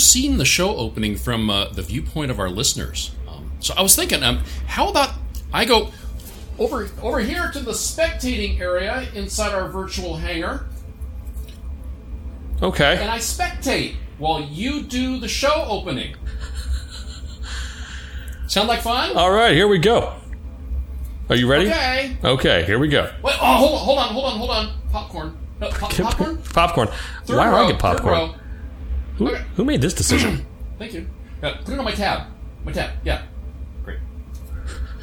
seen the show opening from uh, the viewpoint of our listeners. Um, so I was thinking, um, how about I go over over here to the spectating area inside our virtual hangar, Okay. and I spectate while you do the show opening. Sound like fun? All right, here we go. Are you ready? Okay. Okay, here we go. Wait, oh, hold on, hold on, hold on, hold on. Popcorn. No, pop- popcorn. Popcorn. Third Why do I get popcorn? Who, Okay. who made this decision? Thank you. Uh, put it on my tab. My tab. Yeah. Great.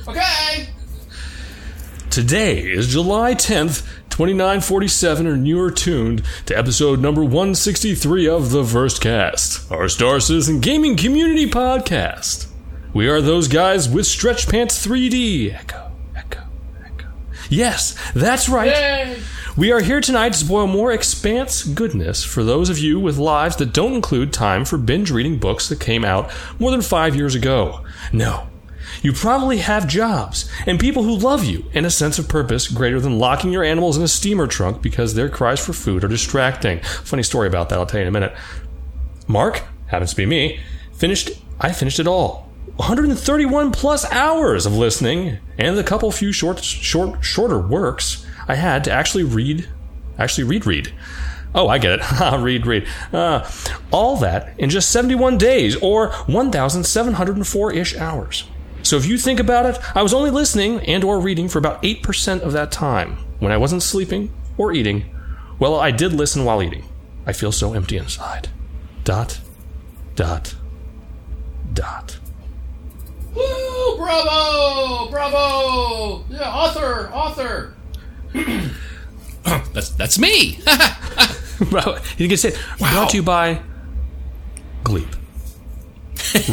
Okay. Today is July 10th, 2947, and you are tuned to episode number 163 of The First Versecast, our Star Citizen gaming community podcast. We are those guys with Stretch Pants 3D. Echo, echo, echo. Yes, that's right. Yay. We are here tonight to spoil more expanse goodness for those of you with lives that don't include time for binge reading books that came out more than five years ago. No. You probably have jobs and people who love you and a sense of purpose greater than locking your animals in a steamer trunk because their cries for food are distracting. Funny story about that, I'll tell you in a minute. Mark, happens to be me, finished I finished it all. 131 plus hours of listening and the couple few short short shorter works I had to actually read actually read read. Oh, I get it. read read. Uh, all that in just 71 days or 1704-ish hours. So if you think about it, I was only listening and or reading for about 8% of that time when I wasn't sleeping or eating. Well, I did listen while eating. I feel so empty inside. Dot dot dot. Woo! Bravo! Bravo! Yeah, author, author. that's that's me. You can say it. Brought to you by Gleep.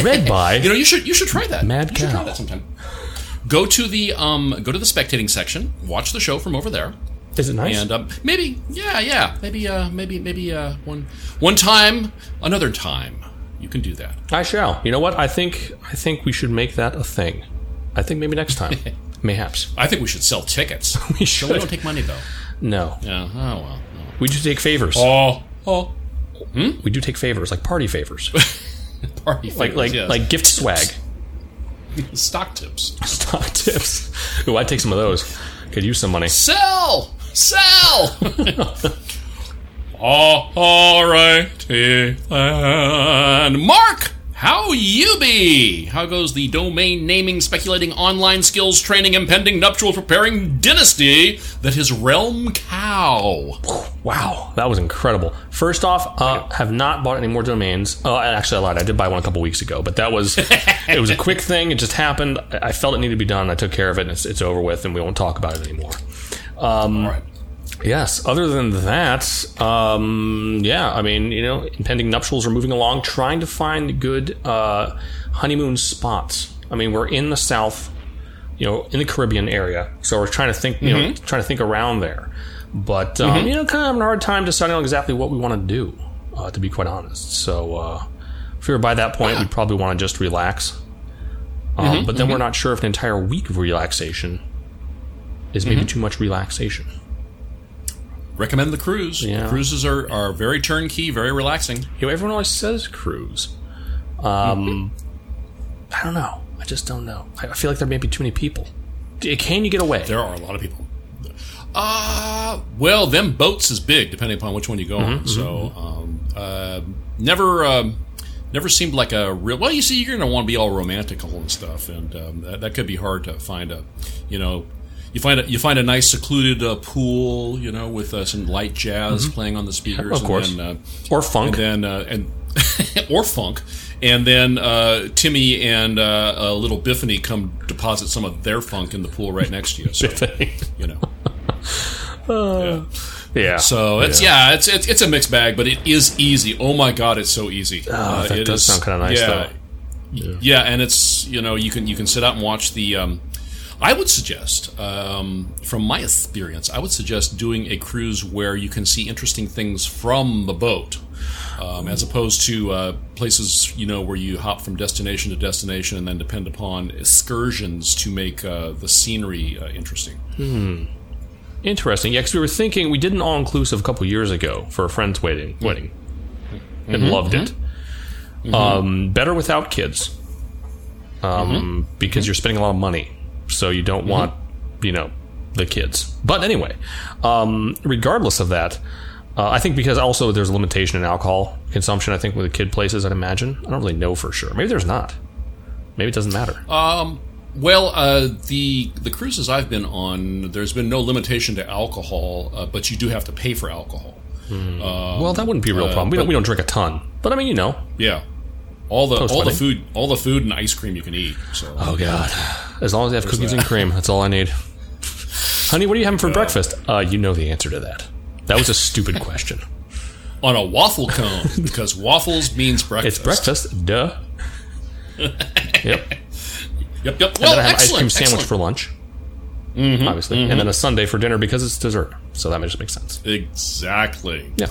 Read by you know, you should you should try that. Mad you should cow. try that sometime. Go to the um go to the spectating section. Watch the show from over there. Is it nice? And um, maybe, yeah, yeah, maybe, uh, maybe, maybe uh, one, one time, another time, you can do that. I shall. You know what? I think I think we should make that a thing. I think maybe next time. Mayhaps. I think we should sell tickets. We So we don't take money though. No. Yeah. Oh well. We do take favors. Oh. Oh. Hmm? We do take favors, like party favors. Party like favors, like yes. like gift swag. stock tips. Stock tips. Ooh, I'd take some of those. Could use some money. Sell! Sell! oh, all righty. And Mark, how you be? How goes the domain naming, speculating, online skills training, impending nuptial preparing dynasty that is Realm Cow? Wow, that was incredible. First off, uh, have not bought any more domains. Oh, actually, I lied. I did buy one a couple weeks ago, but that was it was a quick thing. It just happened. I felt it needed to be done. I took care of it, and it's, it's over with, and we won't talk about it anymore. Um, All right. Yes. Other than that, um, yeah. I mean, you know, impending nuptials are moving along, trying to find good uh, honeymoon spots. I mean, we're in the south, you know, in the Caribbean area, so we're trying to think, you know, trying to think around there. But um, you know, kind of having a hard time deciding on exactly what we want to do, uh, to be quite honest. So, uh, if we were by that point, we'd probably want to just relax. Um, but then we're not sure if an entire week of relaxation is maybe too much relaxation. Recommend the cruise. Yeah. The cruises are, are very turnkey, very relaxing. You know, everyone always says cruise. Um, I don't know. I just don't know. I feel like there may be too many people. Can you get away? There are a lot of people. Uh, well, them boats is big, depending upon which one you go on. So, um, uh, never, um, never seemed like a real. Well, you see, you're going to want to be all romantical and stuff, and um, that, that could be hard to find a, you know, you find a, you find a nice secluded uh, pool, you know, with uh, some light jazz playing on the speakers, Mm-hmm. Of course. and then, Or uh, funk. and then uh, and or funk, and then uh, Timmy and uh, uh, little Biffany come deposit some of their funk in the pool right next to you. So you know, yeah. so it's yeah, it's, it's it's a mixed bag, but it is easy. Oh my god, it's so easy. Oh, that it does sound kinda nice, yeah, though. Yeah. and it's you know you can you can sit out and watch the. Um, I would suggest, um, from my experience, I would suggest doing a cruise where you can see interesting things from the boat, um, as opposed to uh, places you know where you hop from destination to destination and then depend upon excursions to make uh, the scenery uh, interesting. Interesting. Yeah, because we were thinking we did an all inclusive a couple years ago for a friend's wedding, wedding, and loved it. Um, better without kids, um, because you're spending a lot of money, so you don't want, you know, the kids. But anyway, um, regardless of that, uh, I think because also there's a limitation in alcohol consumption. I think with the kid places, I'd imagine. I don't really know for sure. Maybe there's not. Maybe it doesn't matter. Um, well, uh, the the cruises I've been on, there's been no limitation to alcohol, uh, but you do have to pay for alcohol. well, that wouldn't be a real problem. We don't, we don't drink a ton, but I mean, you know. Yeah, all the all the food, all the food and ice cream you can eat. So Oh God! As long as they have cookies and cream, that's all I need. Honey, what are you having for breakfast? Uh, you know the answer to that. That was a stupid question. on a waffle cone because waffles means breakfast. It's breakfast, duh. Yep. Yep, yep. And Well, then I have ice cream sandwich excellent. for lunch, obviously, and then a sundae for dinner because it's dessert. So that just makes sense. Exactly. Yeah.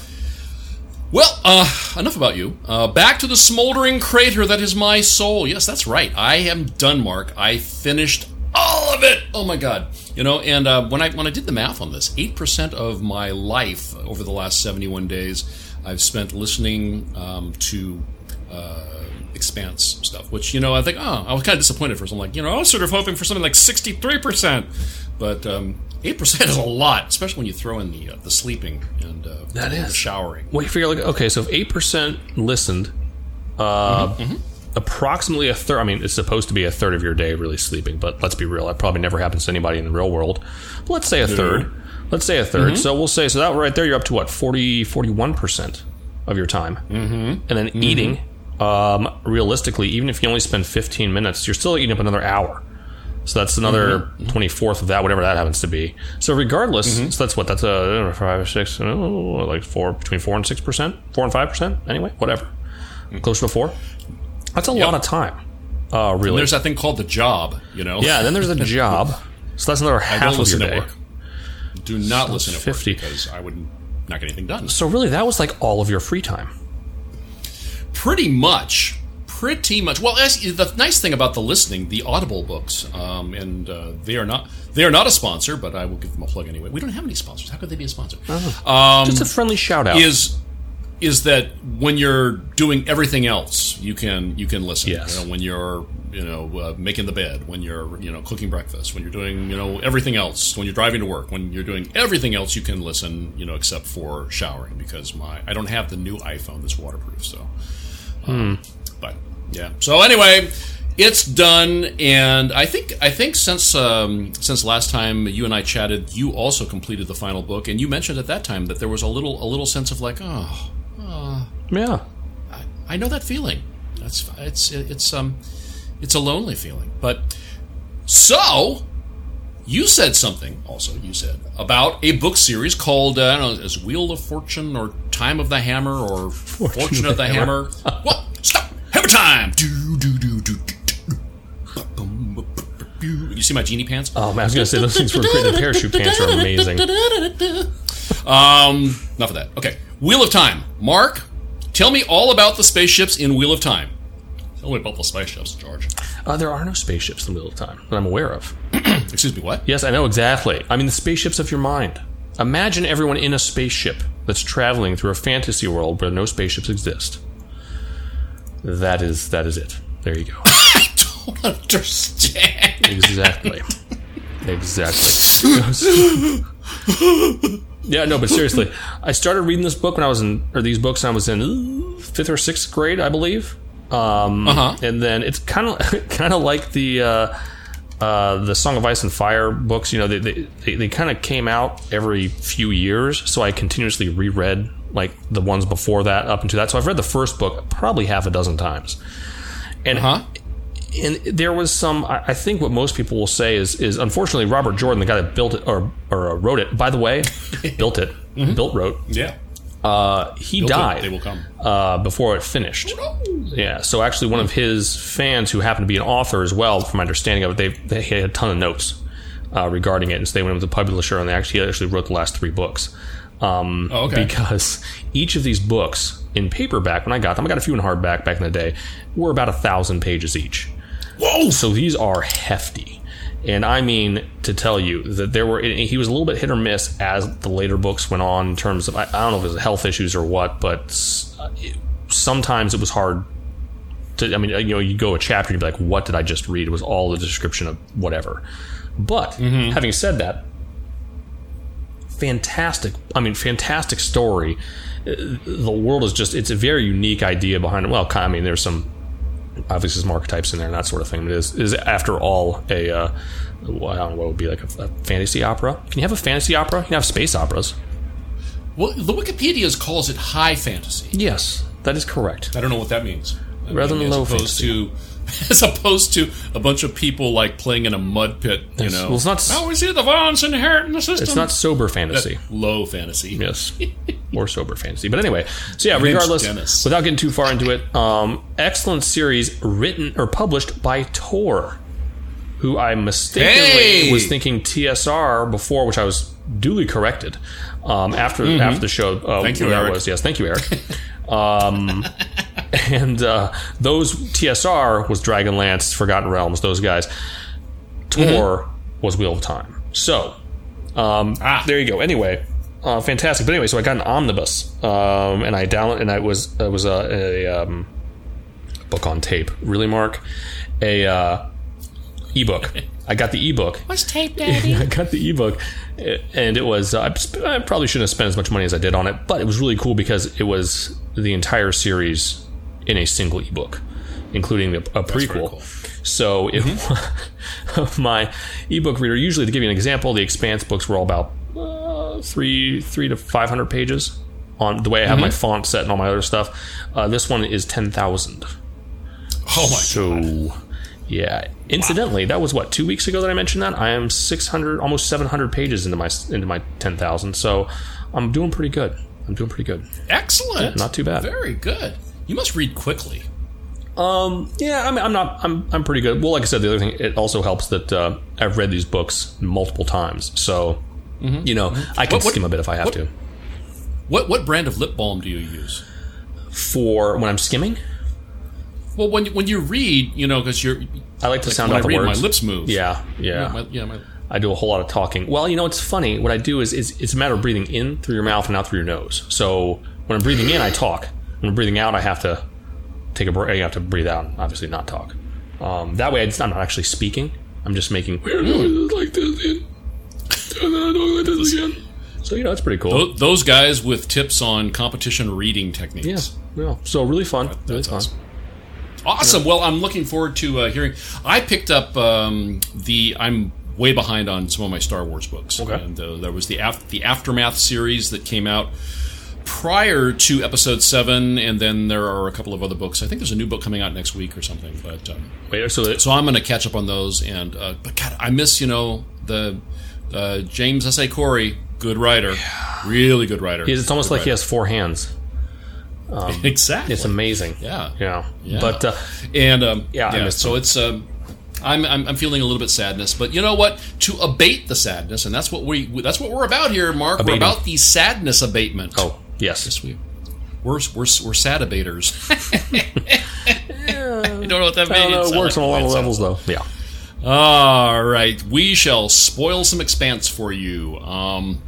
Well, uh, enough about you. Uh, back to the smoldering crater that is my soul. Yes, that's right. I am done, Mark. I finished all of it. Oh my god. You know, and uh, when I when I did the math on this, eight percent of my life over the last seventy one days, I've spent listening um, to. Uh, Expanse stuff, which you know, I think, oh, I was kind of disappointed first. I'm like, you know, I was sort of hoping for something like 63 percent, but um, eight percent is a lot, especially when you throw in the uh, the sleeping and uh, That the is. showering. Wait you figure like okay, so if eight percent listened, uh, approximately a third. I mean, it's supposed to be a third of your day really sleeping, but let's be real. That probably never happens to anybody in the real world. But let's say a third. Let's say a 3rd So we'll say so that right there, you're up to what 40, 41 percent of your time, mm-hmm. and then eating. Um, realistically, even if you only spend 15 minutes, you're still eating up another hour. So that's another mm-hmm. twenty fourth of that, whatever that happens to be. So regardless, mm-hmm. so that's what that's a five, six, oh, like four between four and six percent, four and five percent. Anyway, whatever, mm. close to four. That's a lot of time. Uh, really. And There's that thing called the job, you know. yeah. Then there's a job. So that's another I half don't of your day. work. Do not listen to 50. work because I would not get anything done. So really, that was like all of your free time. Pretty much. Pretty much. Well, as, the nice thing about the listening, the Audible books, um, and uh, they are not they are not a sponsor, but I will give them a plug anyway. We don't have any sponsors. How could they be a sponsor? Um, Just a friendly shout out. is is that when you're doing everything else, you can you can listen. Yes. You know, when you're you know uh, making the bed, when you're you know cooking breakfast, when you're doing you know everything else, when you're driving to work, when you're doing everything else, you can listen. You know, except for showering because my I don't have the new iPhone that's waterproof. So, um, but yeah. So anyway. It's done, and I think I think since um, since last time you and I chatted, you also completed the final book, and you mentioned at that time that there was a little a little sense of like, oh, yeah. I know that feeling. That's it's it's um it's a lonely feeling. But so you said something also. You said about a book series called uh, I don't know, is Wheel of Fortune or Time of the Hammer or Fortune, of the, Hammer. what? Stop! Hammer time! Do do do do. You see my genie pants? Oh man, I was gonna say those things were great. The parachute pants are amazing. Um, enough of that. Okay, Wheel of Time. Mark, tell me all about the spaceships in Wheel of Time. Tell me about the spaceships, George. Uh, there are no spaceships in the middle of time that I'm aware of. Excuse me, what? Yes, I know exactly. I mean, the spaceships of your mind. Imagine everyone in a spaceship that's traveling through a fantasy world where no spaceships exist. That is that is it. There you go. I don't understand. Exactly. exactly. yeah, no, but seriously, I started reading this book when I was in, or these books when I was in fifth or sixth grade, I believe. Um, Uh-huh. And then it's kind of kind of like the uh, uh, the Song of Ice and Fire books, you know, they they, they, they kind of came out every few years, so I continuously reread like the ones before that up into that. So I've read the first book probably half a dozen times, and Huh? and there was some. I think what most people will say is is unfortunately Robert Jordan, the guy that built it or or uh, wrote it. By the way, built it, built wrote. Yeah. Uh, he Built it, died They will come. uh, before it finished. Yeah, so actually, one of his fans who happened to be an author as well, from my understanding of it, they they had a ton of notes uh, regarding it, and so they went with the publisher, and they actually actually wrote the last three books. Um, Oh, okay. Because each of these books in paperback, when I got them, I got a few in hardback back in the day, were about a thousand pages each. Whoa! So these are hefty. And I mean to tell you that there were, he was a little bit hit or miss as the later books went on in terms of, I, I don't know if it was health issues or what, but sometimes it was hard to, I mean, you know, you go a chapter and you'd be like, what did I just read? It was all the description of whatever. But having said that, fantastic, I mean, fantastic story. The world is just, it's a very unique idea behind it. Well, I mean, there's some obviously some archetypes in there and that sort of thing. But it is is after all a uh, I don't know what would be like a, a fantasy opera. Can you have a fantasy opera? You can have space operas. Well, the Wikipedia calls it high fantasy. Yes, that is correct. I don't know what that means. I Rather mean, than low opposed to as opposed to a bunch of people like playing in a mud pit. You Yes. know, Well, it's not Oh, we see the violence inherent in the system. It's not sober fantasy. low fantasy. Yes, or sober fantasy. But anyway, so yeah. Regardless, Dennis. without getting too far into it, um, excellent series written or published by Tor, who I mistakenly Hey! was thinking TSR before, which I was duly corrected um, after after the show. Uh, Mm-hmm. Thank you, Eric. Was yes, thank you, Eric. um, and uh, those TSR was Dragonlance, Forgotten Realms. Those guys. Tor was Wheel of Time. So um, Ah. there you go. Anyway, uh, fantastic. But anyway, so I got an omnibus, um, and I downloaded, and I was it was a, a um, book on tape. Really, Mark, a uh, ebook. I got the ebook. What's tape, Daddy? I got the ebook, and it was. Uh, I probably shouldn't have spent as much money as I did on it, but it was really cool because it was the entire series in a single ebook, including a very prequel. cool. So it my ebook reader. Usually, to give you an example, the Expanse books were all about uh, three three to five hundred pages. On the way I have my font set and all my other stuff, uh, this one is ten thousand. oh my So, yeah. Incidentally, that was what two weeks ago that I mentioned that. I am six hundred, almost seven hundred pages into my into my ten thousand. So, I'm doing pretty good. I'm doing pretty good. Excellent. not too bad. Very good. You must read quickly. Um, yeah, I mean, I'm not. I'm I'm pretty good. Well, like I said, the other thing, it also helps that uh, I've read these books multiple times. So, you know, I can What- skim a bit if I have what- to. What what brand of lip balm do you use? For when I'm skimming, Well, when when you read, you know, because you're I like to sound when out I the read, words. my lips move. Yeah, yeah. Yeah, my, yeah, my, I do a whole lot of talking. Well, you know, it's funny. What I do is, is it's a matter of breathing in through your mouth and out through your nose. So when I'm breathing in, I talk. When I'm breathing out, I have to take a break. You have to breathe out, and obviously not talk. Um, that way, I'm not actually speaking. I'm just making weird noises like this and then I talk like this again. So you know, it's pretty cool. Tho- those guys with tips on competition reading techniques. yeah, yeah. So really fun. Really That's fun. awesome. Awesome. Well, I'm looking forward to uh, hearing. I picked up um, the. I'm way behind on some of my Star Wars books. Okay. And uh, there was the af- the aftermath series that came out prior to Episode Seven, and then there are a couple of other books. I think there's a new book coming out next week or something. But um, Wait, so that, so I'm going to catch up on those. And uh, but God, I miss you know the uh, James S. A. Corey, good writer, really good writer. He's, it's almost Good like he has four hands. exactly. It's amazing. Yeah. yeah. Yeah. But uh, and um, Yeah, yeah, so them. it's um, I'm, I'm I'm feeling a little bit sadness, but you know what? To abate the sadness, and that's what we that's what we're about here, Mark. Abating. We're about the sadness abatement. oh yes, yes, we we're we're, we're sad abaters. I don't know what that means. Know. It works on a lot of levels, though. Yeah. All right, we shall spoil some expanse for you. Um,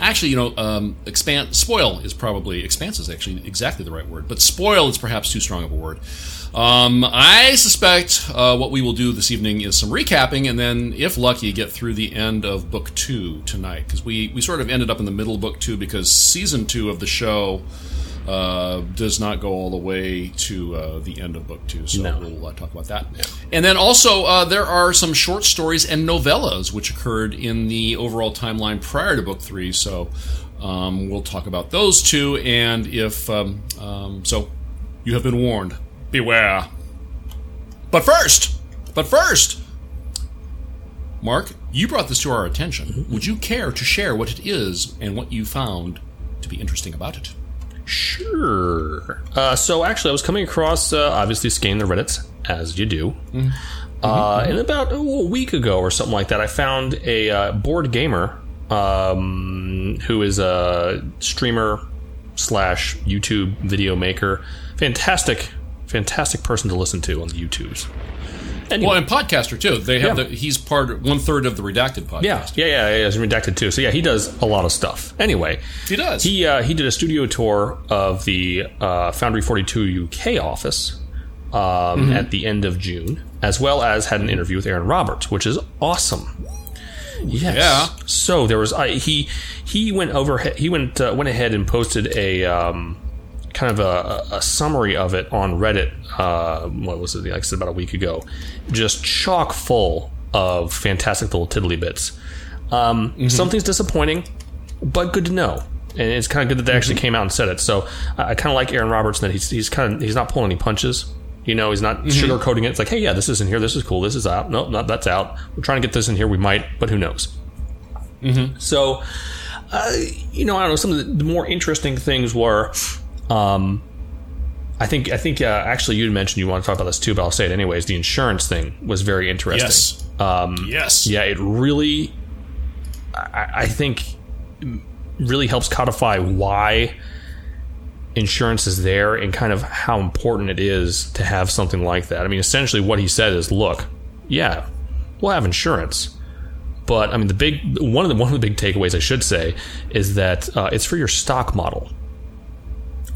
actually, you know, um, expand spoil is probably expanse is actually exactly the right word, but spoil is perhaps too strong of a word. Um, I suspect uh, what we will do this evening is some recapping, and then, if lucky, get through the end of book two tonight because we we sort of ended up in the middle of book two because season two of the show uh, does not go all the way to uh, the end of book two. So No. we'll uh, talk about that. And then also uh, there are some short stories and novellas which occurred in the overall timeline prior to book three. So um, we'll talk about those two. And if um, um, so, you have been warned. Beware. But first, but first, Mark, you brought this to our attention. Would you care to share what it is and what you found to be interesting about it? Sure. Uh, so actually, I was coming across uh, obviously scanning the Reddits as you do. Uh, and about oh, a week ago or something like that, I found a uh, board gamer um, who is a streamer slash YouTube video maker. Fantastic, fantastic person to listen to on the YouTubes. Anyway. Well, and podcaster too. They have Yeah. the he's part one third of the redacted podcast. Yeah, yeah, yeah, yeah. It's redacted too. So yeah, he does a lot of stuff. Anyway, He does. He uh, he did a studio tour of the uh, Foundry 42 UK office um, at the end of June, as well as had an interview with Erin Roberts, which is awesome. Yes. Yeah. So there was I he he went over he went uh, went ahead and posted a um, kind of a, a summary of it on Reddit. Uh, what was it? Like I said about a week ago, just chock full of fantastic little tiddly bits. Um, Something's disappointing, but good to know. And it's kind of good that they actually came out and said it. So I, I kind of like Erin Roberts that he's he's kind of he's not pulling any punches. You know, he's not sugarcoating it. It's like, hey, yeah, this is in here. This is cool. This is out. Nope, not that's out. We're trying to get this in here. We might, but who knows? So, uh, you know, I don't know. Some of the more interesting things were, um, I think, I think, uh, actually, you mentioned you want to talk about this too, but I'll say it anyways. The insurance thing was very interesting. Yes. Um, yes. yeah, it really, I, I think, really helps codify why insurance is there and kind of how important it is to have something like that. I mean, essentially, what he said is, look, yeah, we'll have insurance. But I mean, the big one of the one of the big takeaways I should say is that uh, it's for your stock model.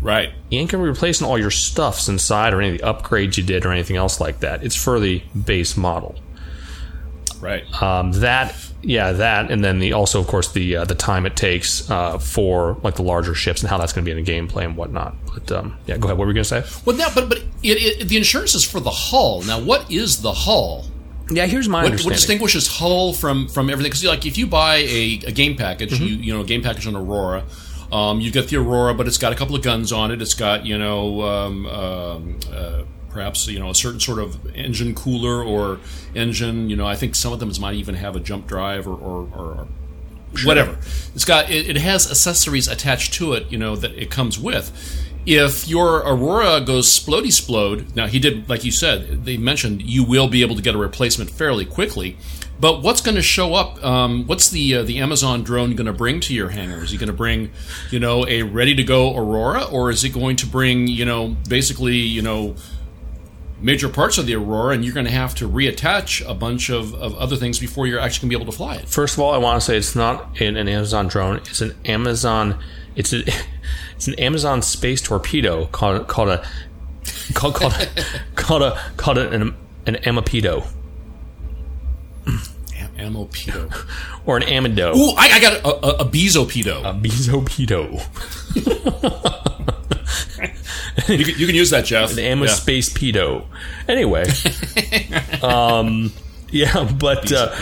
Right. You ain't gonna be replacing all your stuffs inside or any of the upgrades you did or anything else like that. It's for the base model. Right. Um, that, yeah, that, and then the also, of course, the uh, the time it takes uh, for like the larger ships and how that's going to be in the gameplay and whatnot. But um, yeah, go ahead. What were we going to say? well, now, but but it, it, the insurance is for the hull. Now, what is the hull? Yeah, here's my What, what distinguishes hull from from everything? Because like if you buy a, a game package, Mm-hmm. you you know a game package on Aurora, um, you get the Aurora, but it's got a couple of guns on it. It's got you know um, um, uh, perhaps you know a certain sort of engine cooler or engine. You know, I think some of them might even have a jump drive or or, or, or whatever. It's got it, it has accessories attached to it. You know that it comes with. If your Aurora goes splody splode, now he did, like you said, they mentioned you will be able to get a replacement fairly quickly. But what's going to show up? Um, what's the uh, the Amazon drone going to bring to your hangar? Is he going to bring, you know, a ready to go Aurora, or is it going to bring, you know, basically, you know, major parts of the Aurora, and you're going to have to reattach a bunch of, of other things before you're actually going to be able to fly it? First of all, I want to say it's not an, an Amazon drone. It's an Amazon. It's a, it's an Amazon space torpedo called called a called called called a called a, an an amapedo Am- Amopedo. or an amado. Ooh, I, I got a, a, a bezopedo. A bezopedo. you, can, you can use that, Jeff. Yeah. space pedo. Anyway, um, yeah, but uh,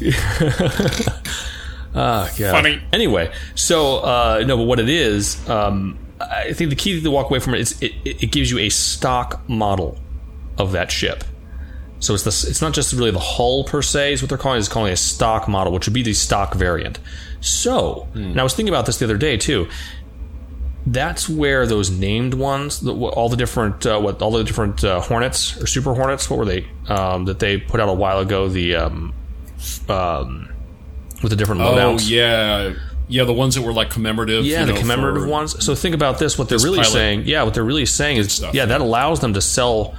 ah, God. Funny. Anyway, so uh, no, but what it is, um, I think the key to walk away from it is it, it, gives you a stock model of that ship. So it's the, it's not just really the hull per se, is what they're calling it, it's calling it a stock model, which would be the stock variant. So, and I was thinking about this the other day too that's where those named ones, the, all the different, uh, what all the different uh, Hornets or Super Hornets, what were they um, that they put out a while ago? The um, um, with the different Oh loadouts. yeah, yeah. The ones that were like commemorative. Yeah, you the commemorative ones. So think about this. What they're really saying, yeah, what they're really saying is, stuff. yeah, that allows them to sell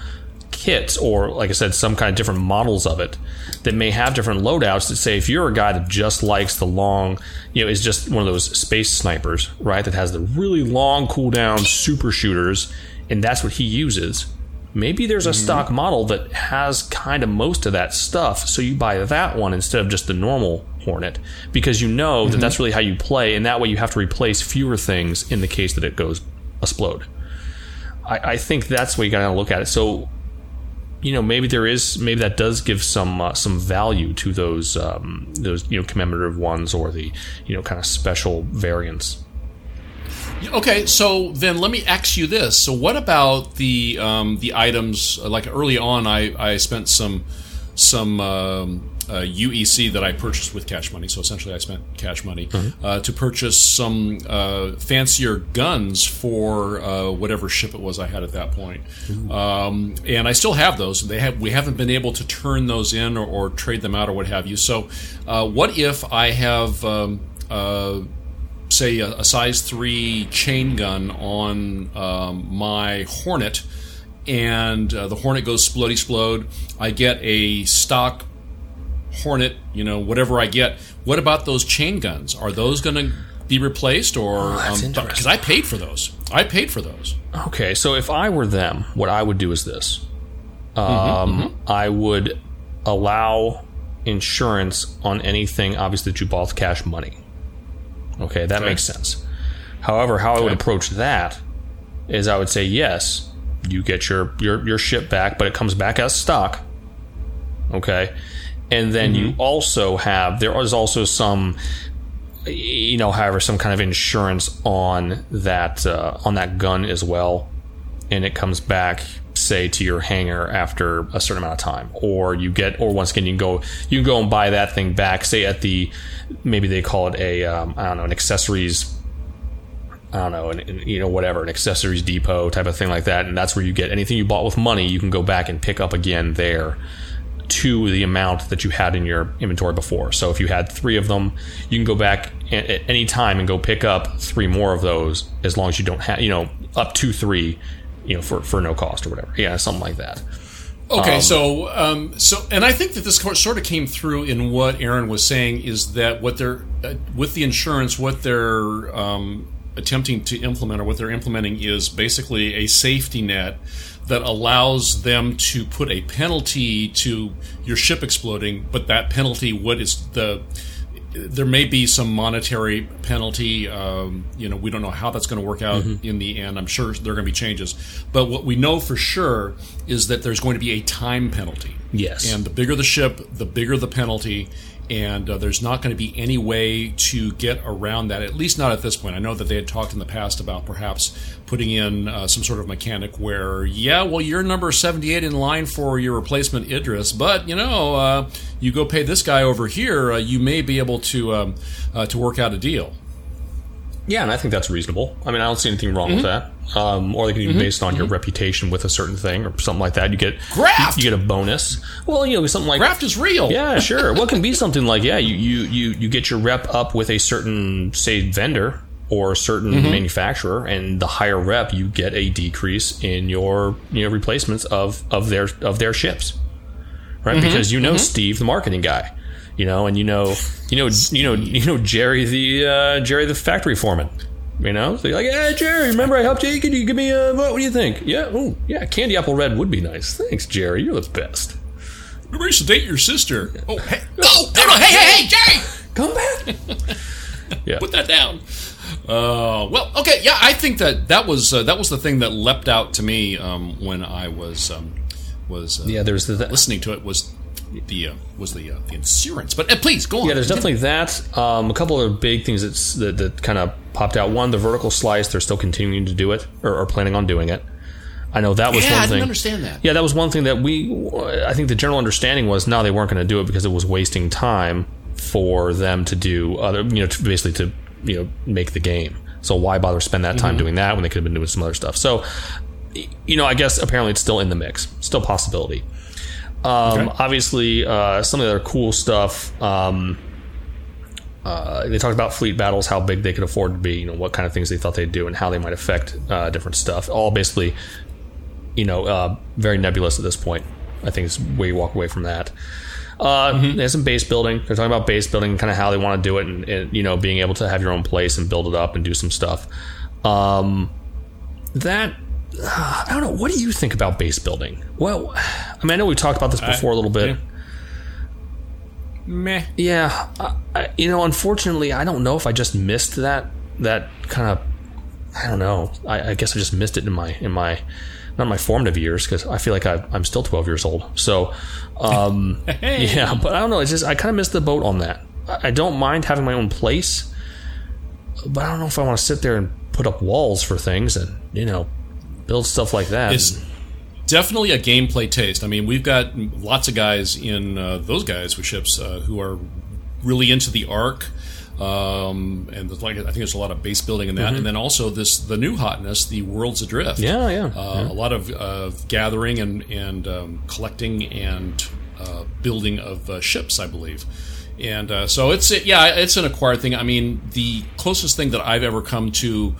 kits or, like I said, some kind of different models of it that may have different loadouts. That say, if you're a guy that just likes the long, you know, is just one of those space snipers, right? That has the really long cooldown super shooters, and that's what he uses. Maybe there's a Mm-hmm. stock model that has kind of most of that stuff, so you buy that one instead of just the normal Hornet because you know Mm-hmm. that that's really how you play, and that way you have to replace fewer things in the case that it goes explode. I, I think that's what you got to look at it. So, you know, maybe there is maybe that does give some uh, some value to those um, those you know commemorative ones or the you know kind of special variants. Okay, so then let me ask you this: So, what about the um, the items? Like early on, I, I spent some some um, uh, UEC that I purchased with cash money. So essentially, I spent cash money Mm-hmm. uh, to purchase some uh, fancier guns for uh, whatever ship it was I had at that point. Um, and I still have those. They have we haven't been able to turn those in or, or trade them out or what have you. So, uh, what if I have um, uh, say a, a size three chain gun on um, my Hornet, and uh, the Hornet goes splody explode. I get a stock Hornet, you know, whatever I get. What about those chain guns? Are those going to be replaced, or oh, because um, interesting. I paid for those? I paid for those. Okay, so if I were them, what I would do is this: mm-hmm, um, mm-hmm. I would allow insurance on anything, obviously that you bought cash money. Okay, that Okay. makes sense. However, how I would approach that is I would say yes, you get your your your ship back, but it comes back as stock. Okay, and then you also have there is also some you know, however, some kind of insurance on that uh, on that gun as well, and it comes back, say, to your hangar after a certain amount of time, or you get, or once again, you can go, you can go and buy that thing back, say at the, maybe they call it a, um, I don't know, an accessories. I don't know, an, an- you know, whatever, an accessories depot type of thing like that, and that's where you get anything you bought with money. You can go back and pick up again there to the amount that you had in your inventory before. So if you had three of them, you can go back at, any time and go pick up three more of those as long as you don't have, you know, up to three, you know, for, for no cost or whatever. Yeah, something like that. Okay, so um, so, and I think that this sort of came through in what Erin was saying is that what they're uh, with the insurance, what they're um, attempting to implement or what they're implementing is basically a safety net that allows them to put a penalty to your ship exploding, but that penalty, what is the there may be some monetary penalty. Um, you know, we don't know how that's going to work out in the end. I'm sure there are going to be changes, but what we know for sure is that there's going to be a time penalty. Yes. And the bigger the ship, the bigger the penalty. And uh, there's not going to be any way to get around that, at least not at this point. I know that they had talked in the past about perhaps putting in uh, some sort of mechanic where, yeah, well, you're number 78 in line for your replacement Idris, but, you know, uh, you go pay this guy over here, uh, you may be able to, um, uh, to work out a deal. Yeah, and I think that's reasonable. I mean, I don't see anything wrong with that. Um, or they can be mm-hmm. based on your mm-hmm. reputation with a certain thing or something like that. You get Graft! You get a bonus. Well, you know, something like Graft is real. Yeah, sure. Well, it can be something like yeah, you you you you get your rep up with a certain say vendor or a certain mm-hmm. manufacturer, and the higher rep, you get a decrease in your you know replacements of of their of their ships, right? Because you know Steve, the marketing guy, you know, and you know you know you know you know Jerry, the uh, Jerry, the factory foreman. You know, so you're like, yeah, Jerry, remember I helped you? Can you give me a vote? What do you think? Yeah, oh, yeah, candy apple red would be nice. Thanks, Jerry. You're the best. Remember, you to date your sister. Oh, hey, no, no, no, hey, hey, hey, Jerry! Come back. yeah. put that down. Uh, well, okay, yeah, I think that that was uh, that was the thing that leapt out to me um, when I was um, was uh, Yeah, there's the, listening to it was the uh, was the uh, the insurance. But uh, please go on. Yeah, there's definitely that. Um, a couple of big things that's, that that kind of popped out. One, the vertical slice. They're still continuing to do it, or, or planning on doing it. I know that was yeah, one I didn't thing. understand that. Yeah, that was one thing that we. I think the general understanding was no, they weren't going to do it because it was wasting time for them to do other. You know, to basically to you know make the game. So why bother spend that time doing that when they could have been doing some other stuff? So, you know, I guess apparently it's still in the mix, still possibility. Um, Okay. Obviously, uh, some of the other cool stuff. Um, uh, they talked about fleet battles, how big they could afford to be, you know, what kind of things they thought they'd do, and how they might affect uh, different stuff. All basically, you know, uh, very nebulous at this point. I think it's where you walk away from that. Uh, There's some base building. They're talking about base building, kind of how they want to do it, and, and you know, being able to have your own place and build it up and do some stuff. Um, that I don't know. What do you think about base building? Well, I mean, I know we talked about this before a little bit. yeah. Meh. Yeah, I, I, you know, unfortunately, I don't know if I just missed that that kind of I don't know. I, I guess I just missed it in my in my not my formative years because I feel like I, I'm still 12 years old. So, um, yeah, but I don't know. It's just I kind of missed the boat on that. I, I don't mind having my own place, but I don't know if I want to sit there and put up walls for things and you know build stuff like that. Definitely a gameplay taste. I mean, we've got lots of guys in uh, those guys with ships uh, who are really into the ARK. Um, and like I think there's a lot of base building in that, and then also this the new hotness, the Worlds Adrift. Mm-hmm. Yeah, yeah, Uh, A lot of uh, gathering and and um, collecting and uh, building of uh, ships, I believe. And uh, so it's yeah, it's an acquired thing. I mean, the closest thing that I've ever come to.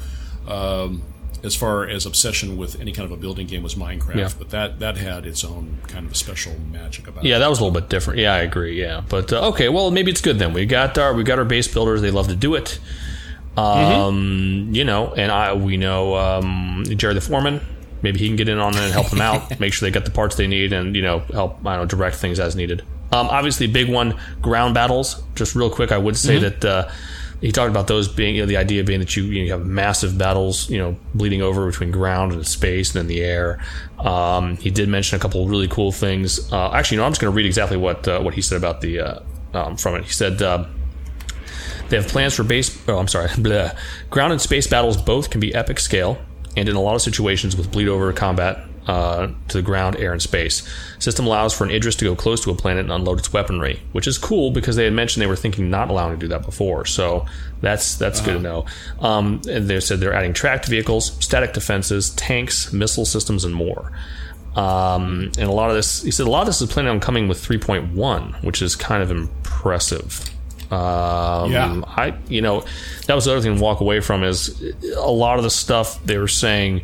Um, as far as obsession with any kind of a building game was Minecraft, Yeah. but that that had its own kind of special magic about Yeah, it. Yeah, that was a little bit different. Yeah, I agree. Yeah, but uh, okay, well, maybe it's good then. We got our we got our base builders. They love to do it. Um, you know, and I we know um, Jerry the foreman. Maybe he can get in on it and help them out. make sure they get the parts they need, and you know, help I don't know direct things as needed. Um, obviously, big one ground battles. Just real quick, I would say that. Uh, he talked about those being, you know, the idea being that you, you have massive battles, you know, bleeding over between ground and space and then the air. Um, he did mention a couple really cool things. Uh, actually, no, I'm just going to read exactly what uh, what he said about the uh, um, from it. He said. Uh, they have plans for base. Oh, I'm sorry. Ground and space battles both can be epic scale, and in a lot of situations with bleed over combat uh, to the ground, air, and space. System allows for an Idris to go close to a planet and unload its weaponry, which is cool because they had mentioned they were thinking not allowing to do that before. So that's that's good to know. Um, and they said they're adding tracked vehicles, static defenses, tanks, missile systems, and more. Um, and a lot of this, he said, a lot of this is planning on coming with 3.1, which is kind of impressive. Um, Yeah. I, you know, that was the other thing to walk away from is a lot of the stuff they were saying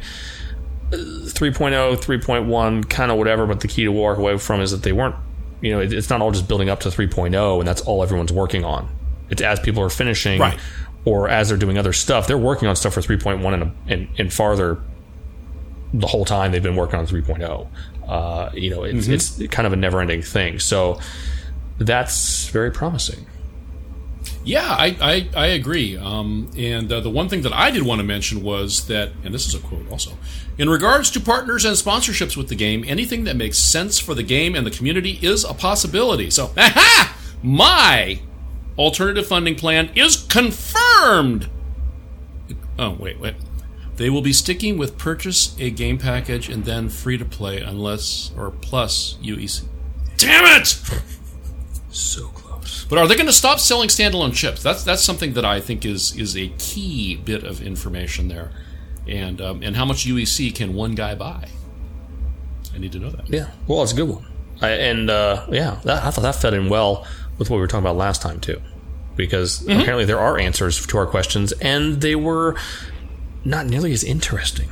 3.0, 3.1, kind of whatever, but the key to walk away from is that they weren't, you know, it, it's not all just building up to 3.0 and that's all everyone's working on. It's as people are finishing Right. or as they're doing other stuff, they're working on stuff for 3.1 and, and, and farther the whole time they've been working on 3.0. Uh, you know, it's, it's kind of a never ending thing. So that's very promising. Yeah, I, I, I agree. Um, and uh, the one thing that I did want to mention was that, and this is a quote also, in regards to partners and sponsorships with the game, anything that makes sense for the game and the community is a possibility. So, aha! My alternative funding plan is confirmed. Oh, wait, wait. They will be sticking with purchase a game package and then free to play unless or plus UEC. Damn it! So. But are they going to stop selling standalone chips? That's that's something that I think is is a key bit of information there, and um, and how much UEC can one guy buy? I need to know that. Yeah, well, it's a good one. I, and uh, yeah, that, I thought that fed in well with what we were talking about last time too, because apparently there are answers to our questions, and they were not nearly as interesting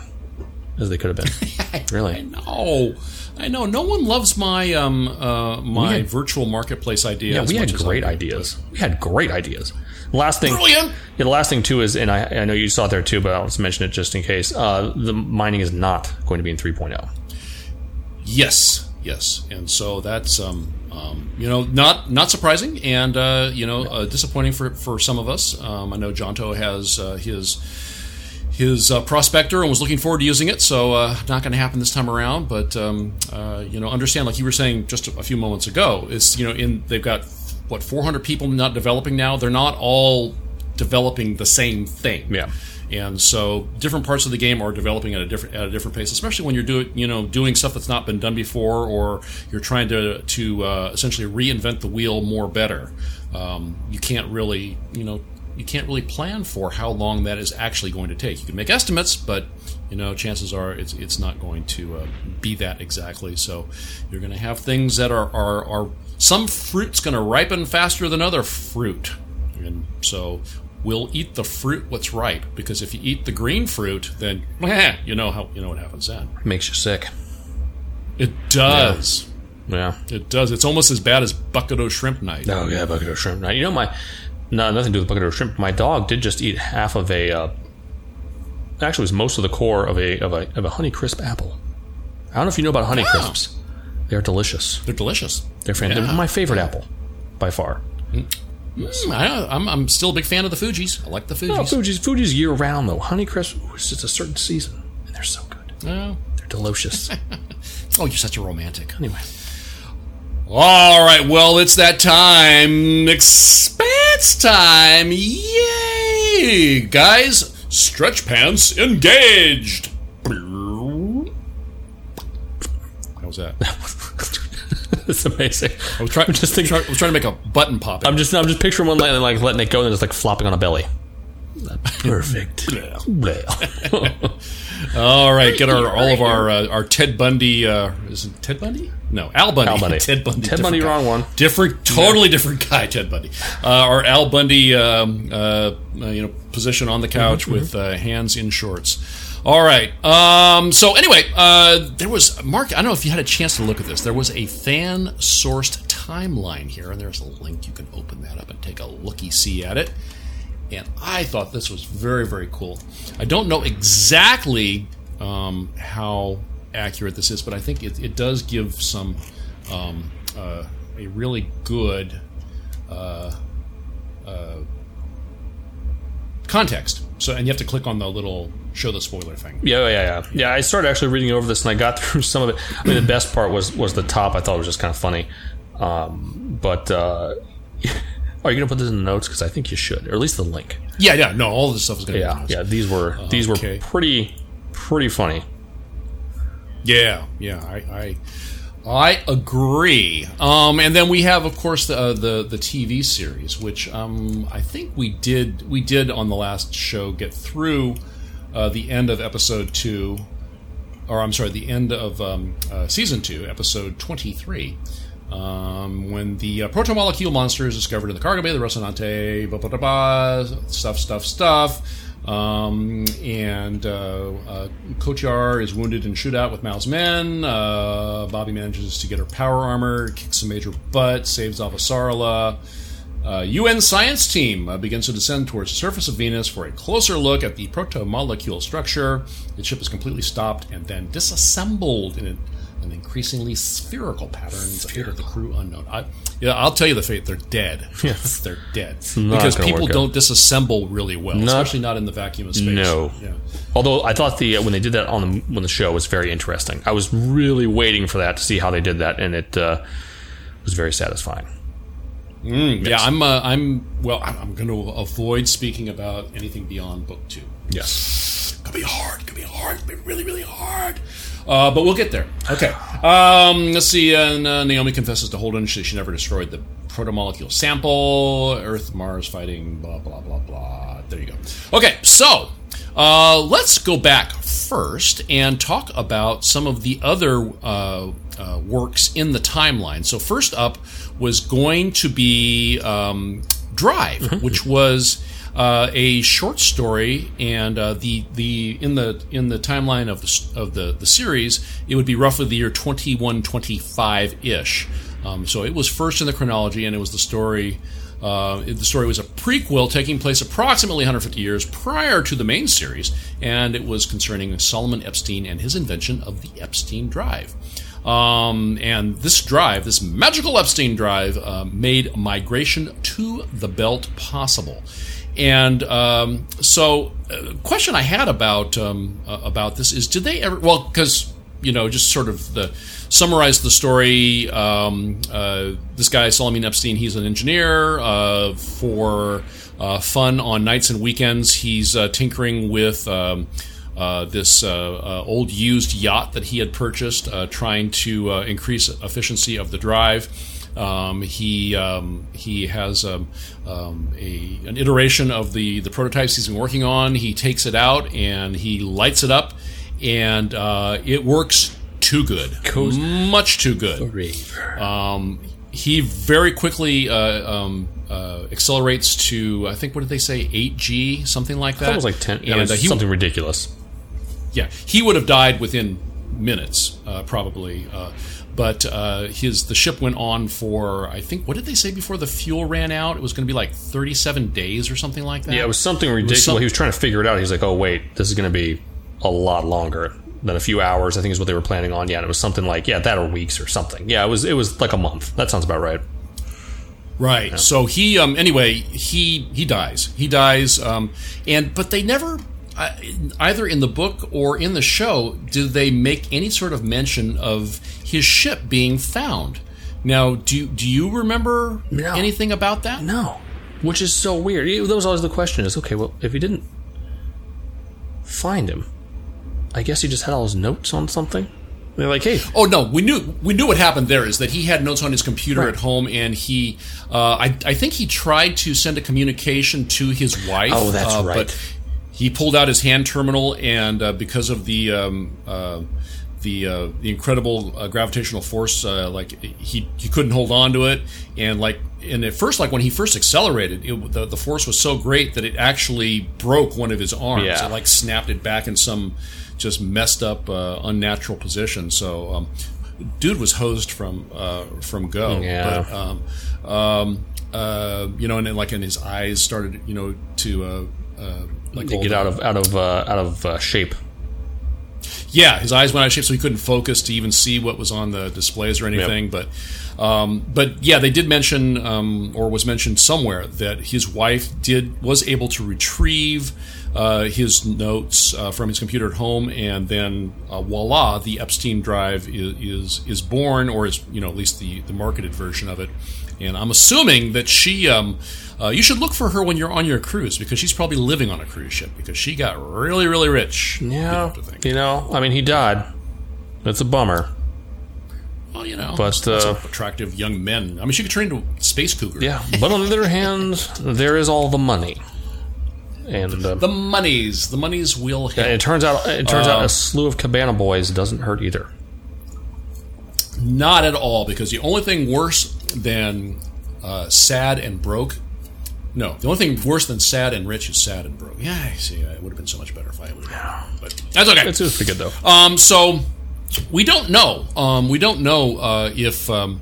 as they could have been. really, No, I know. No one loves my um uh my had- virtual marketplace idea. yeah, as we had great ideas. We had great ideas. Last thing, Brilliant. Yeah, the last thing too is, and I, I know you saw it there too, but I'll just mention it just in case. Uh, the mining is not going to be in oh. 3.0. Yes, yes, and so that's um, um, you know not not surprising, and uh, you know uh, disappointing for for some of us. Um, I know Jonto has uh, his his uh, prospector and was looking forward to using it, so uh, not going to happen this time around. But um, uh, you know, understand like you were saying just a few moments ago, it's you know in they've got what 400 people not developing now. They're not all developing the same thing. Yeah. And so different parts of the game are developing at a different at a different pace, especially when you're doing you know doing stuff that's not been done before, or you're trying to to uh, essentially reinvent the wheel more better. Um, you can't really you know you can't really plan for how long that is actually going to take. You can make estimates, but you know chances are it's it's not going to uh, be that exactly. So you're going to have things that are are, are some fruit's going to ripen faster than other fruit, and so we'll eat the fruit what's ripe because if you eat the green fruit, then you know how you know what happens then. Makes you sick. It does. Yeah. It does. It's almost as bad as bucket o' shrimp night. Oh yeah, bucket of shrimp. night. you know my no nothing to do with bucket of shrimp. My dog did just eat half of a. Uh, actually, it was most of the core of a of a of a Honey Crisp apple. I don't know if you know about Honey Crisps. They're delicious. They're delicious. They're. Yeah. My favorite apple, by far. Mm, I, I'm, I'm still a big fan of the Fuji's. I like the No, Fuji's. Fuji's Fuji's year round though. Honeycrisp it's just a certain season, and they're so good. Oh. They're delicious. oh, you're such a romantic. anyway, All right, well, it's that time. Expanse time. Yay! Guys, stretch pants engaged. How was that? it's amazing. I was, try- I'm just thinking. I was trying to make a button pop. I'm just I'm just picturing one like, like letting it go and just like flopping on a belly. Perfect. All right, get our all of our uh, our Ted Bundy. Uh, is it Ted Bundy? No, Al Bundy. Al Bundy. Ted Bundy. Ted Bundy, guy. wrong one. Different, totally different guy. Ted Bundy. Uh, our Al Bundy, um, uh, uh, you know, position on the couch Mm-hmm, with uh, hands in shorts. All right. Um, so anyway, uh, there was Mark. I don't know if you had a chance to look at this. There was a fan sourced timeline here, and there's a link. You can open that up and take a looky see at it and I thought this was very, very cool. I don't know exactly um, how accurate this is, but I think it, it does give some um, uh, a really good uh, uh, context. So, and you have to click on the little show the spoiler thing. Yeah, yeah, yeah. Yeah, I started actually reading over this and I got through some of it. I mean, the best part was was the top. I thought it was just kind of funny. Um, but uh, are you going to put this in the notes? Because I think you should, or at least the link. Yeah, yeah. No, all this stuff is going to Yeah, be. yeah. These were these were okay. pretty pretty funny. Yeah, yeah, I, I, I agree. Um, and then we have, of course, the uh, the the TV series, which um, I think we did we did on the last show get through uh, the end of episode two, or I'm sorry, the end of um, uh, season two, episode twenty three. Um, when the uh, protomolecule monster is discovered in the cargo bay, the Rocinante, blah, blah, blah, blah, stuff, stuff, stuff. Um, and uh, uh, is wounded in shootout with Mao's men. Uh, Bobbie manages to get her power armor, kicks a major butt, saves Avasarala. Uh, UN science team uh, begins to descend towards the surface of Venus for a closer look at the proto-molecule structure. The ship is completely stopped and then disassembled in an, increasingly spherical pattern. The fate of the crew unknown. I, yeah, I'll tell you the fate. They're dead. Yes. they're dead not because people don't disassemble really well, especially not in the vacuum of space. No. Yeah. Although I thought the when they did that on the when the show was very interesting. I was really waiting for that to see how they did that, and it uh, was very satisfying. Yeah, I'm. Uh, I'm. Well, I'm, I'm going to avoid speaking about anything beyond book two. Yes. Gonna be hard. Gonna be hard. Gonna be really, really hard. Uh, but we'll get there. Okay. Um, let's see. And, uh, Naomi confesses to Holden she, she never destroyed the protomolecule sample. Earth, Mars fighting. Blah blah blah blah. There you go. Okay. So uh, let's go back first and talk about some of the other uh, uh, works in the timeline. So first up was going to be um, Drive, which was uh, a short story, and uh, the the in the in the timeline of the of the the series, it would be roughly the year twenty one twenty five ish. Um, so it was first in the chronology, and it was the story. Uh, the story was a prequel taking place approximately 150 years prior to the main series, and it was concerning Solomon Epstein and his invention of the Epstein drive. Um, and this drive, this magical Epstein drive, uh, made migration to the belt possible. And um, so, uh, question I had about um, uh, about this is, did they ever? Well, because you know, just sort of the summarize the story. Um, uh, this guy Solomon Epstein, he's an engineer uh, for uh, fun on nights and weekends. He's uh, tinkering with. Um, uh, this old used yacht that he had purchased, trying to increase efficiency of the drive. Um, he um, he has um, um, a an iteration of the the prototypes he's been working on. He takes it out and he lights it up, and uh, it works too good, much too good. Um, he very quickly uh, um, uh, accelerates to I think what did they say eight G something like that. That was like ten. Yeah, And, was uh, he- something ridiculous. yeah, he would have died within minutes, uh, probably. Uh, but uh, his the ship went on for I think what did they say before the fuel ran out? It was going to be like 37 days or something like that. Yeah, it was something ridiculous. some- he was trying to figure it out. He was like, "Oh wait, this is going to be a lot longer than a few hours." I think is what they were planning on. Yeah, and it was something like yeah, that or weeks or something. Yeah, it was it was like a month. That sounds about right. Right. So he um anyway, he he dies. He dies um and but they never either in the book or in the show do they make any sort of mention of his ship being found. Now, do do you remember No. anything about that? No, which is so weird. That was always the question: is okay. Well, if he didn't find him, I guess he just had all his notes on something. They're like, hey, Oh no, we knew we knew what happened there is that he had notes on his computer Right. at home, and he, uh, I, I think he tried to send a communication to his wife. Oh, that's uh, right. But he pulled out his hand terminal, and uh, because of the um, uh, the uh, the incredible uh, gravitational force, uh, like he he couldn't hold on to it, and like and at first, like when he first accelerated, it, the the force was so great that it actually broke one of his arms. Yeah. It like snapped it back in some just messed up, uh, unnatural position. So, um, dude was hosed from uh, from go. Yeah. But, um, um, uh, you know, and then like, and his eyes started, you know, to uh, uh, like to get out of out of uh, out of uh, shape. yeah, his eyes went out of shape, so he couldn't focus to even see what was on the displays or anything. But, um, but yeah, they did mention, um, or was mentioned somewhere, that his wife did was able to retrieve uh, his notes uh, from his computer at home, and then uh, voila, the Epstein drive is, is is born, or is you know at least the the marketed version of it. And I'm assuming that she. Um, uh, you should look for her when you're on your cruise because she's probably living on a cruise ship because she got really, really rich. you to think. you know, I mean, he died. That's a bummer. Well, you know, But, uh, attractive young men. I mean, she could turn into a space cougar. Yeah, but on the other hand, there is all the money, and uh, The monies, the monies will hit. and it turns out it turns Uh, out a slew of cabana boys doesn't hurt either. Not at all, because the only thing worse than uh, sad and broke. No, the only thing worse than sad and rich is sad and broke. Yeah, I see. It would have been so much better if I was. But that's okay. That's it's pretty good though. Um, so we don't know. Um, we don't know uh, if um,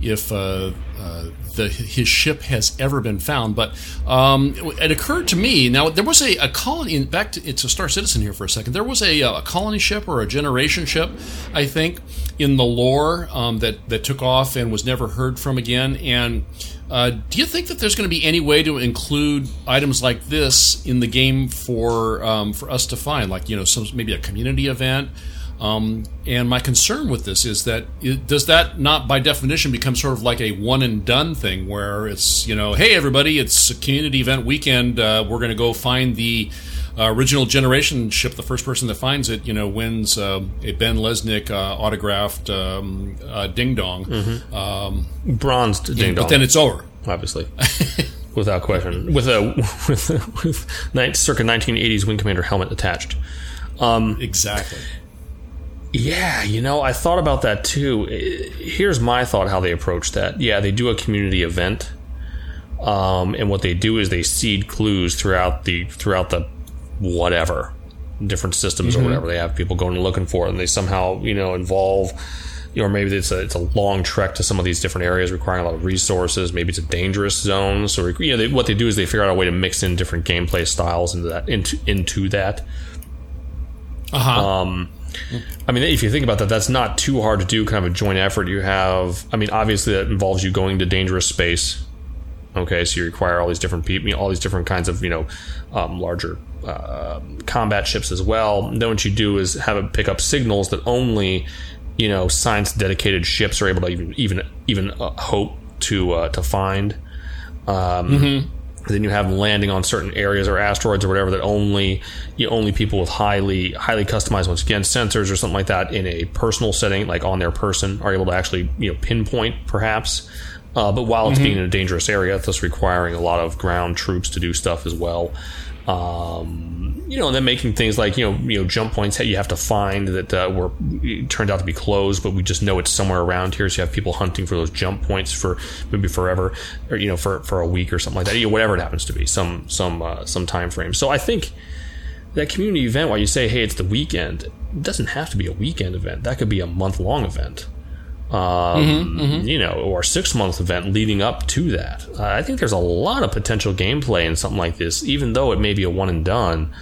if uh, uh, the his ship has ever been found. But um, it occurred to me now there was a, a colony. Back to it's a Star Citizen here for a second. There was a, a colony ship or a generation ship, I think, in the lore um, that that took off and was never heard from again. And uh, do you think that there's going to be any way to include items like this in the game for um, for us to find, like you know, some maybe a community event? Um, and my concern with this is that it, does that not, by definition, become sort of like a one and done thing, where it's you know, hey everybody, it's a community event weekend. Uh, we're going to go find the uh, original generation ship. The first person that finds it, you know, wins uh, a Ben Lesnick uh, autographed um, uh, ding dong. Um, Bronzed ding dong, but then it's over. obviously, without question, with a with a, with circa 1980s Wing Commander helmet attached. Exactly. Yeah, you know, I thought about that too. Here's my thought how they approach that. Yeah, they do a community event. Um, and what they do is they seed clues throughout the throughout the whatever different systems or whatever they have people going and looking for, and they somehow you know involve, you or maybe it's a it's a long trek to some of these different areas requiring a lot of resources. Maybe it's a dangerous zone. So you know they, what they do is they figure out a way to mix in different gameplay styles into that into into that. Uh huh. Um, I mean, if you think about that, that's not too hard to do. Kind of a joint effort. You have, I mean, obviously that involves you going to dangerous space. Okay, so you require all these different people, all these different kinds of, you know, um, larger uh, combat ships as well. Then what you do is have it pick up signals that only, you know, science dedicated ships are able to even even even uh, hope to uh, to find. Um, Then you have landing on certain areas or asteroids or whatever that only you only people with highly highly customized once again sensors or something like that in a personal setting, like on their person, are able to actually you know pinpoint perhaps. Uh, but while it's being in a dangerous area, thus requiring a lot of ground troops to do stuff as well. Um, you know, and then making things like you know, you know, jump points that you have to find that uh, were turned out to be closed, but we just know it's somewhere around here. So you have people hunting for those jump points for maybe forever, or you know, for for a week or something like that. You know, whatever it happens to be, some some uh, some time frame. So I think that community event, while you say, hey, it's the weekend, doesn't have to be a weekend event. That could be a month long event. Um, you know, or a six month event leading up to that. Uh, I think there's a lot of potential gameplay in something like this, even though it may be a one and done.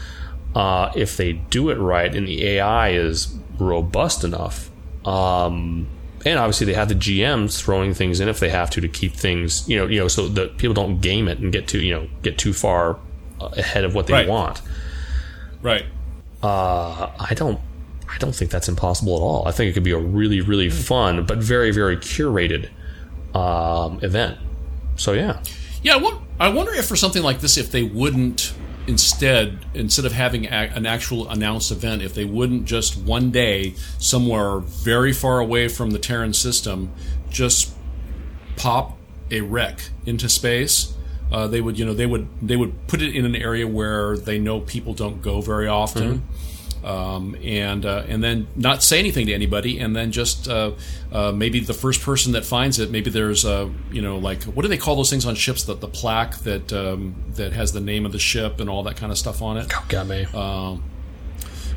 Uh, if they do it right and the AI is robust enough, um, and obviously they have the GMs throwing things in if they have to to keep things, you know, you know, so that people don't game it and get too, you know, get too far uh, ahead of what they Right. want. Right. Uh, I don't, I don't think that's impossible at all. I think it could be a really, really fun but very, very curated um, event. So yeah, Yeah, I won- I wonder if for something like this, if they wouldn't instead, instead of having a, an actual announced event, if they wouldn't just one day somewhere very far away from the Terran system, just pop a wreck into space. Uh, they would, you know, they would they would put it in an area where they know people don't go very often. Um, and uh, and then not say anything to anybody, and then just uh, uh, maybe the first person that finds it, maybe there's a you know like what do they call those things on ships? that the plaque that um, that has the name of the ship and all that kind of stuff on it. got me.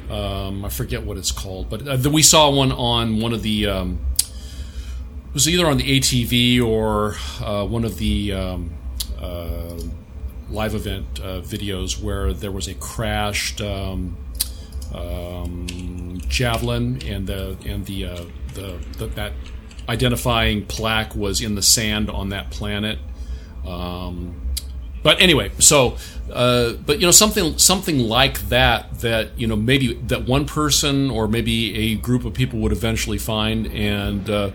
Um, I forget what it's called, but uh, we saw one on one of the. Um, it was either on the ATV or uh, one of the um, uh, live event uh, videos where there was a crashed um, um, javelin, and the and the, uh, the, the that identifying plaque was in the sand on that planet. Um, but anyway, so uh, but you know something something like that that you know maybe that one person or maybe a group of people would eventually find and uh,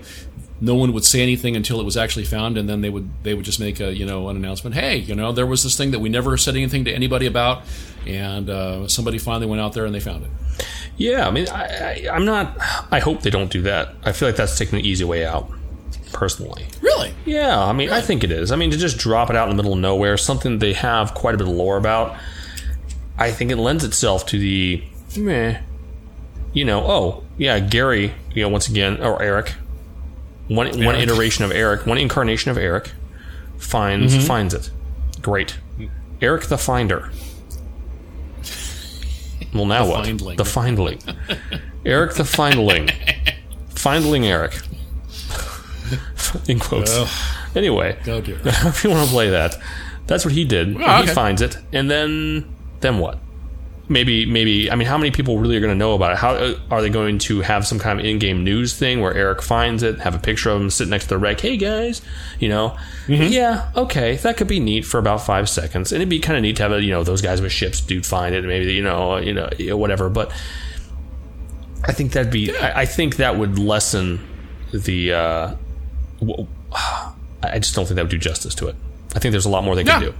no one would say anything until it was actually found and then they would they would just make a you know an announcement hey you know there was this thing that we never said anything to anybody about and uh, somebody finally went out there and they found it Yeah, I mean, I, I, I'm not. I hope they don't do that. I feel like that's taking the easy way out, personally. really Yeah, I mean, I think it is. I mean, to just drop it out in the middle of nowhere, something they have quite a bit of lore about, I think it lends itself to the meh. You know, oh yeah, Gary. You know, once again, or Eric. One one iteration of Eric, one incarnation of Eric, finds finds it. Great, Eric the Finder. Well, now what? Findling. The Findling. Eric the Findling. Findling Eric. In quotes. Anyway, oh dear if you want to play that, that's what he did. Oh, and okay. He finds it, and then then what? Maybe maybe I mean, how many people really are going to know about it? How uh, are they going to have some kind of in-game news thing where Eric finds it, have a picture of him sitting next to the wreck? Hey guys, you know, yeah, okay, that could be neat for about five seconds, and it'd be kind of neat to have a, you know those guys with ships, dude, find it, maybe you know you know whatever. But I think that'd be I, I think that would lessen the. Uh, w- I just don't think that would do justice to it. I think there's a lot more they Yeah. can do.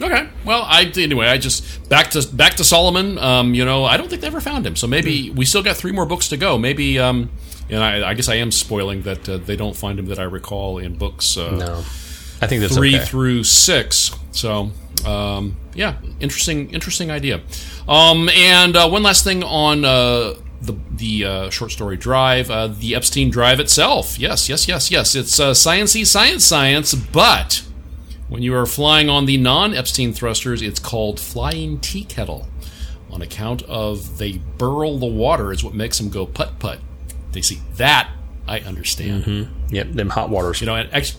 Okay. Well, I anyway. I just back to back to Solomon. Um, you know, I don't think they ever found him. So maybe we still got three more books to go. Maybe. Um, and I, I guess I am spoiling that uh, they don't find him that I recall in books uh, No, I think that's three okay. through six. So um, yeah, interesting interesting idea. Um, and uh, one last thing on. Uh, the the uh, short story drive, uh, the Epstein drive itself. Yes, yes, yes, yes. It's uh, sciencey science science, but when you are flying on the non Epstein thrusters, it's called flying tea kettle. On account of they burrow the water is what makes them go putt putt. They see that I understand. Yep, them hot waters. You know, and, act-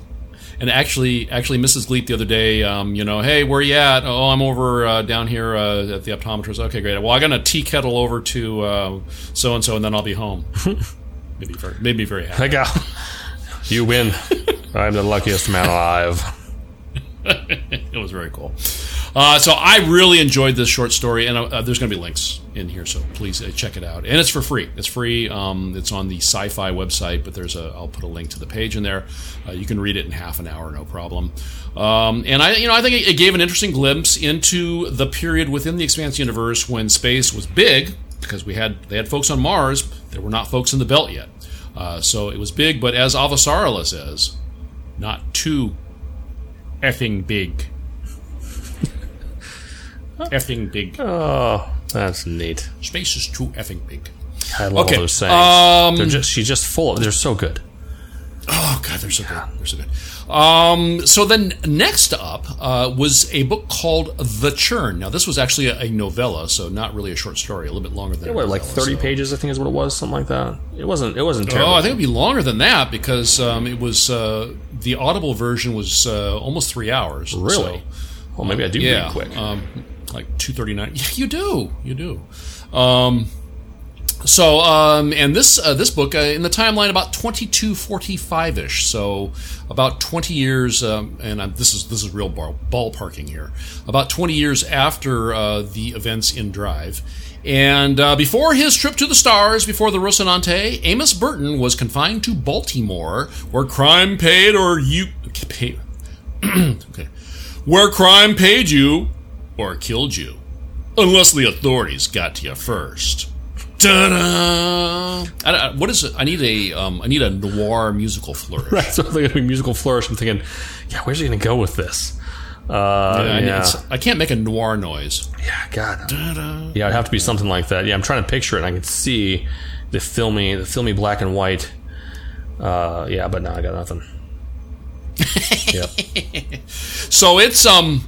and actually, actually, Mrs. Gleep the other day, um, you know, hey, where you at? Oh, I'm over uh, down here uh, at the optometrist. Okay, great. Well, I got a tea kettle over to so and so, and then I'll be home. made me very, made me very happy. Heck out. You win. I'm the luckiest man alive. it was very cool. Uh, so I really enjoyed this short story, and uh, there's going to be links in here, so please uh, check it out. And it's for free. It's free. Um, it's on the Sci-Fi website, but there's a. I'll put a link to the page in there. Uh, you can read it in half an hour, no problem. Um, and I, you know, I think it, it gave an interesting glimpse into the period within the Expanse universe when space was big, because we had they had folks on Mars. There were not folks in the Belt yet, uh, so it was big. But as Avasarala says, not too effing big. effing big. Oh, that's neat. Space is too effing big. I love Okay, those sayings. um, they're just she's just full of. They're so good. Oh god, they're so good. They're so good. Um, so then next up uh, was a book called The Churn. Now this was actually a, a novella, so not really a short story. A little bit longer than a What, like thirty so- pages? I think is what it was. Something like that. It wasn't. It wasn't terrible. Oh, I think it'd be longer than that because um, it was uh, the Audible version was uh, almost three hours. really. So, well, maybe I do yeah, read quick. Um, like two thirty nine. Yeah, you do, you do. Um, So, um, and this uh, this book uh, in the timeline about twenty two forty five ish. So, about twenty years, um, and I'm, this is this is real ball, ballparking here. About twenty years after uh, the events in Drive, and uh, before his trip to the stars, before the Rocinante, Amos Burton was confined to Baltimore, where crime paid or you pay, okay, where crime paid you or killed you, unless the authorities got to you first. Ta-da! I, I, what is it? I need a um, I need a noir musical flourish. Right. So I'm thinking musical flourish. I'm thinking, yeah, where's he going to go with this? Uh, I, yeah, it's- I can't make a noir noise. yeah, God. Yeah, it'd have to be something like that. Yeah, I'm trying to picture it, and I can see the filmy, the filmy black and white. Uh, yeah, but no, I got nothing. yep. So it's um.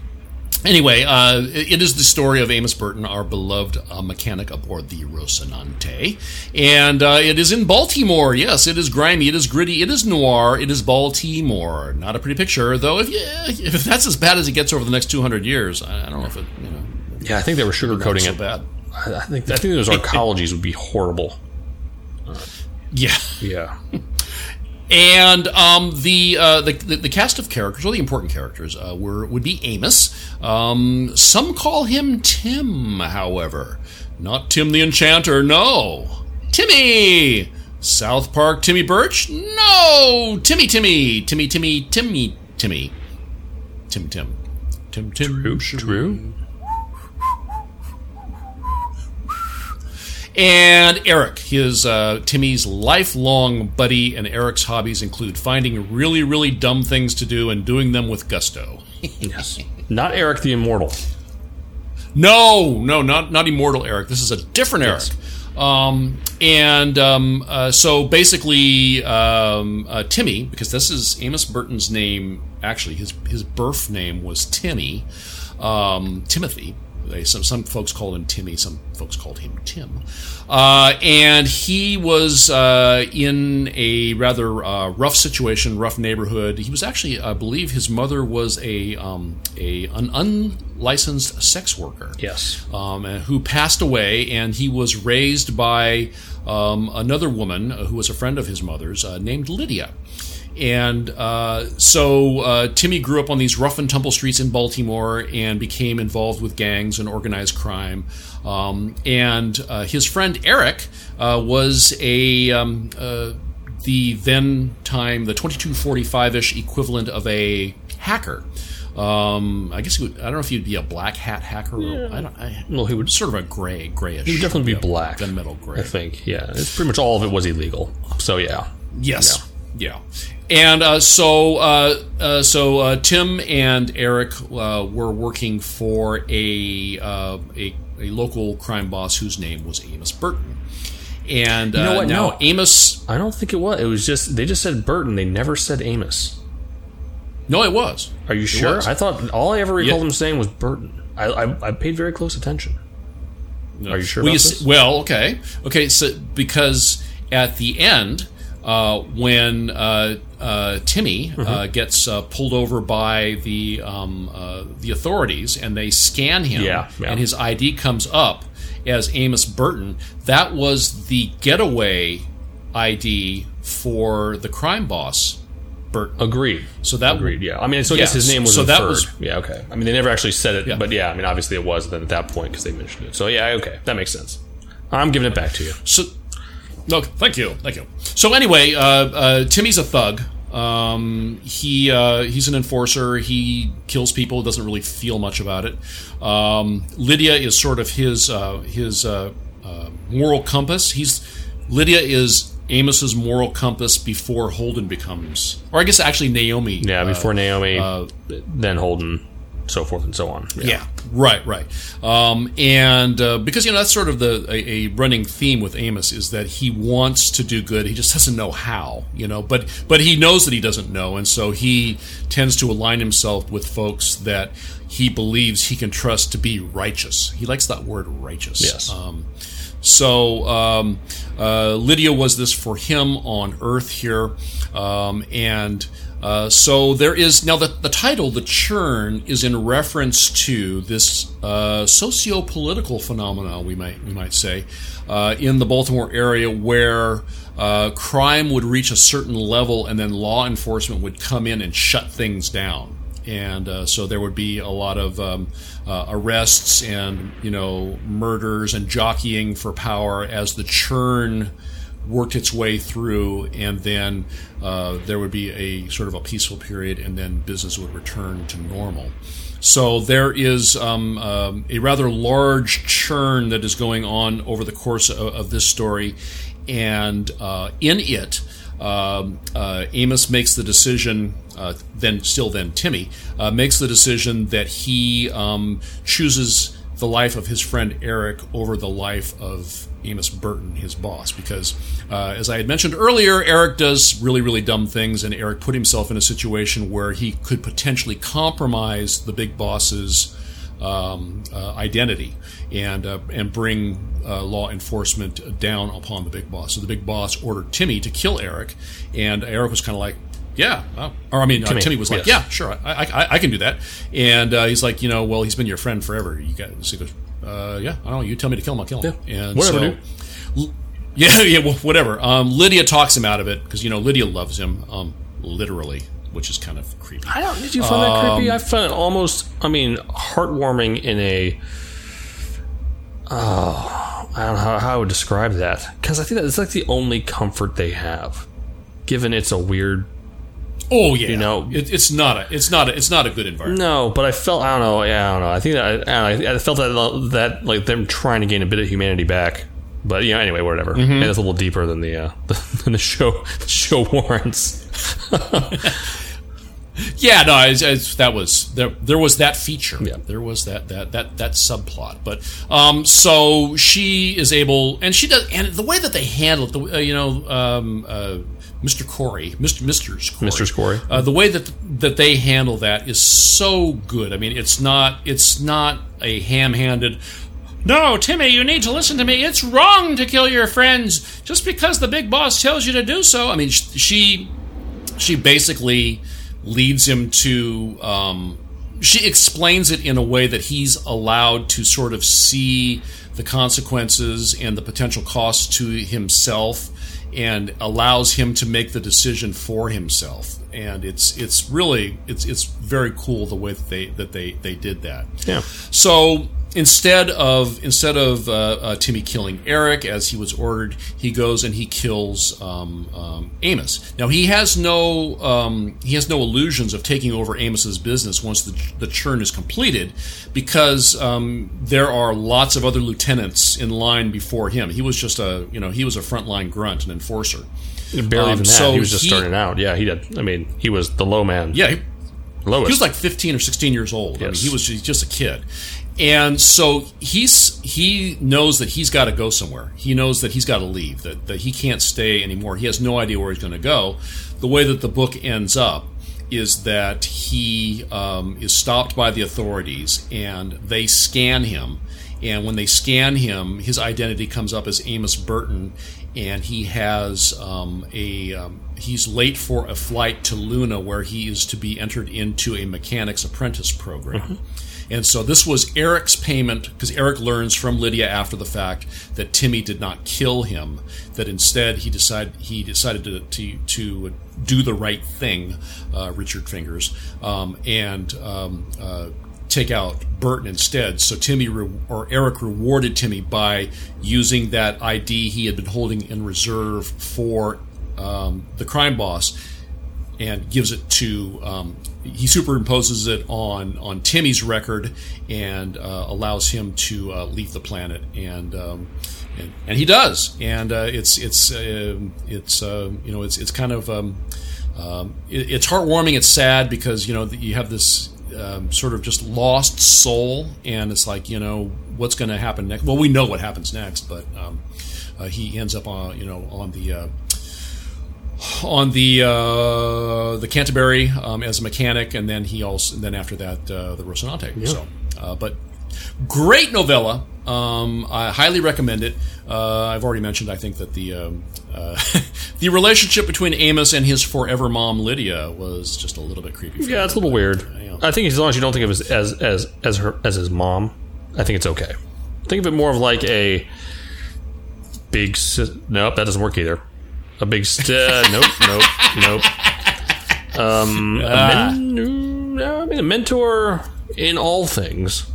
Anyway, uh, it is the story of Amos Burton, our beloved uh, mechanic aboard the Rocinante, and uh, it is in Baltimore. Yes, it is grimy, it is gritty, it is noir, it is Baltimore. Not a pretty picture, though. If you, if that's as bad as it gets over the next two hundred years, I, I don't know if it you know Yeah, I think they were sugarcoating so it. bad. I I think I think those arcologies would be horrible. Yeah. Yeah. And um, the, uh, the the cast of characters, or the important characters, uh, were would be Amos. Um, some call him Tim, however, not Tim the Enchanter. No, Timmy. South Park Timmy Burch. No, Timmy Timmy Timmy Timmy Timmy Timmy Tim Tim Tim Tim. True. True. And Eric, his uh, Timmy's lifelong buddy, and Eric's hobbies include finding really, really dumb things to do and doing them with gusto. Yes. Not Eric the Immortal. No, no, not not immortal Eric. This is a different Eric. Um, and um, uh, so basically, um, uh, Timmy, because this is Amos Burton's name. Actually, his his birth name was Timmy, um, Timothy. They, some some folks called him Timmy. Some folks called him Tim. Uh, and he was uh, in a rather uh, rough situation, rough neighborhood. He was actually, I believe, his mother was a um, a an unlicensed sex worker Yes. um, and who passed away, and he was raised by um, another woman uh, who was a friend of his mother's uh, named Lydia. And uh, so uh, Timmy grew up on these rough and tumble streets in Baltimore and became involved with gangs and organized crime. Um, and uh, his friend Eric uh, was a um, uh, the then time the 2245 ish equivalent of a hacker. Um, I guess he would, I don't know if he'd be a black hat hacker. Or, I don't. I, Well, he would. sort of a gray, grayish. He would definitely be yeah, black. gunmetal gray. I think. Yeah. It's pretty much all of it was illegal. So yeah. Yes. Yeah. Yeah, and uh, so, uh, uh, so uh, Tim and Eric uh, were working for a, uh, a a local crime boss whose name was Amos Burton. And know uh, what? now No. Amos, I don't think it was. It was just they just said Burton. They never said Amos. no, it was. Are you sure? was. I thought all I ever recalled Yeah. him saying was Burton. I, I I paid very close attention. Are you sure Well, you well, okay, okay. So because at the end, uh, when uh, uh, Timmy uh, Mm-hmm. gets uh, pulled over by the um, uh, the authorities and they scan him, Yeah, yeah. and his ID comes up as Amos Burton, that was the getaway ID for the crime boss, Burton. Agreed. So that Agreed. Yeah. I mean, so I guess Yes. his name was So that was- yeah. Okay. I mean, they never actually said it, Yeah. but yeah. I mean, obviously it was then at that point because they mentioned it. So yeah. Okay. That makes sense. I'm giving it back to you. So, no, thank you, thank you. So anyway, uh, uh, Timmy's a thug. Um, he uh, he's an enforcer. He kills people. Doesn't really feel much about it. Um, Lydia is sort of his uh, his uh, uh, moral compass. He's Lydia is Amos's moral compass before Holden becomes, or I guess actually Naomi. Yeah. Before Naomi, uh, then Holden, so forth and so on. yeah, right, right. Um, and uh, because you know that's sort of the a, a running theme with Amos is that he wants to do good, he just doesn't know how. You know, but but he knows that he doesn't know, and so he tends to align himself with folks that he believes he can trust to be righteous. He likes that word righteous. Yes. Um, so um, uh, Lydia was this for him on Earth here, um, and Uh, so there is now the, the title, the churn, is in reference to this uh, socio-political phenomenon, we might we might say, uh, in the Baltimore area where uh, crime would reach a certain level and then law enforcement would come in and shut things down, and uh, so there would be a lot of um, uh, arrests and you know murders and jockeying for power as the churn worked its way through, and then uh, there would be a sort of a peaceful period, and then business would return to normal. So there is um, um, a rather large churn that is going on over the course of, of this story, and uh, in it, um, uh, Amos makes the decision. Uh, then, still, then Timmy uh, makes the decision that he um, chooses the life of his friend Eric over the life of Amos Burton, his boss, because uh, as I had mentioned earlier, Eric does really, really dumb things, and Eric put himself in a situation where he could potentially compromise the big boss's um, uh, identity and uh, and bring uh, law enforcement down upon the big boss. So the big boss ordered Timmy to kill Eric, and Eric was kind of like, yeah. Oh. Or I mean, Timmy, uh, Timmy was like, yes. yeah, sure, I, I, I, can do that. And uh, he's like, you know, well, he's been your friend forever. You got. So he goes, uh, yeah, I don't know. You tell me to kill him, I'll kill him. Yeah. And whatever. So, yeah, yeah, well, whatever. Um, Lydia talks him out of it because you know Lydia loves him, um, literally, which is kind of creepy. I don't. Did you find um, that creepy? I found it almost. I mean, heartwarming in a. Oh, I don't know how, how I would describe that because I think that it's like the only comfort they have, given it's a weird Oh yeah, you know, it, it's not a, it's not a, it's not a good environment. No, but I felt, I don't know, yeah, I don't know. I think that I, I, I felt that that like them trying to gain a bit of humanity back. But you know, anyway, whatever. Mm-hmm. And it's a little deeper than the uh, than the show the show warrants. yeah, no, it's, it's, that was there. There was that feature. Yeah. There was that that that that subplot. But um, so she is able, and she does, and the way that they handle it, the, uh, you know, um, uh, Mr. Corey, Mr. Mr. Corey, Mr. Corey. Uh, the way that that they handle that is so good. I mean, it's not it's not a ham-handed. No, Timmy, you need to listen to me. It's wrong to kill your friends just because the big boss tells you to do so. I mean, she she basically leads him to. Um, she explains it in a way that he's allowed to sort of see the consequences and the potential costs to himself and allows him to make the decision for himself. And it's it's really it's it's very cool the way that they that they they did that. Yeah. So instead of instead of uh, uh, Timmy killing Eric as he was ordered, he goes and he kills um, um, Amos. Now he has no um, he has no illusions of taking over Amos's business once the, the churn is completed, because um, there are lots of other lieutenants in line before him. He was just a you know he was a frontline grunt, an enforcer. Barely even um, that. So he was just he, starting out. Yeah, he did. I mean, he was the low man. Yeah. He, Lowest. He was like 15 or 16 years old. Yes. I mean, he was just a kid. And so he's he knows that he's got to go somewhere. He knows that he's got to leave. That that he can't stay anymore. He has no idea where he's going to go. The way that the book ends up is that he um, is stopped by the authorities and they scan him. And when they scan him, his identity comes up as Amos Burton, and he has um, a um, he's late for a flight to Luna where he is to be entered into a mechanic's apprentice program. Mm-hmm. And so this was Eric's payment because Eric learns from Lydia after the fact that Timmy did not kill him. That instead he decided he decided to to, to do the right thing, uh, Richard Fingers, um, and um, uh, take out Burton instead. So Timmy re- or Eric rewarded Timmy by using that ID he had been holding in reserve for um, the crime boss and gives it to um, he superimposes it on on Timmy's record and uh, allows him to uh, leave the planet. And, um, and, and he does. And uh, it's it's uh, it's uh, you know it's it's kind of um, um, it, it's heartwarming. It's sad because you know you have this um, sort of just lost soul. And it's like you know what's going to happen next? Well we know what happens next but um, uh, he ends up on you know on the on the uh, the Canterbury um, as a mechanic, and then he also and then after that uh, the Rocinante. Yeah. So, uh, but great novella, Um, I highly recommend it. Uh, I've already mentioned. I think that the um, uh, the relationship between Amos and his forever mom Lydia was just a little bit creepy. for Yeah, it's a little weird. Yeah. I think as long as you don't think of it as as as her as his mom, I think it's okay. Think of it more of like a big. Nope, that doesn't work either. A big. St- uh, nope, nope, nope. Um, a, men- no, I mean, a mentor in all things.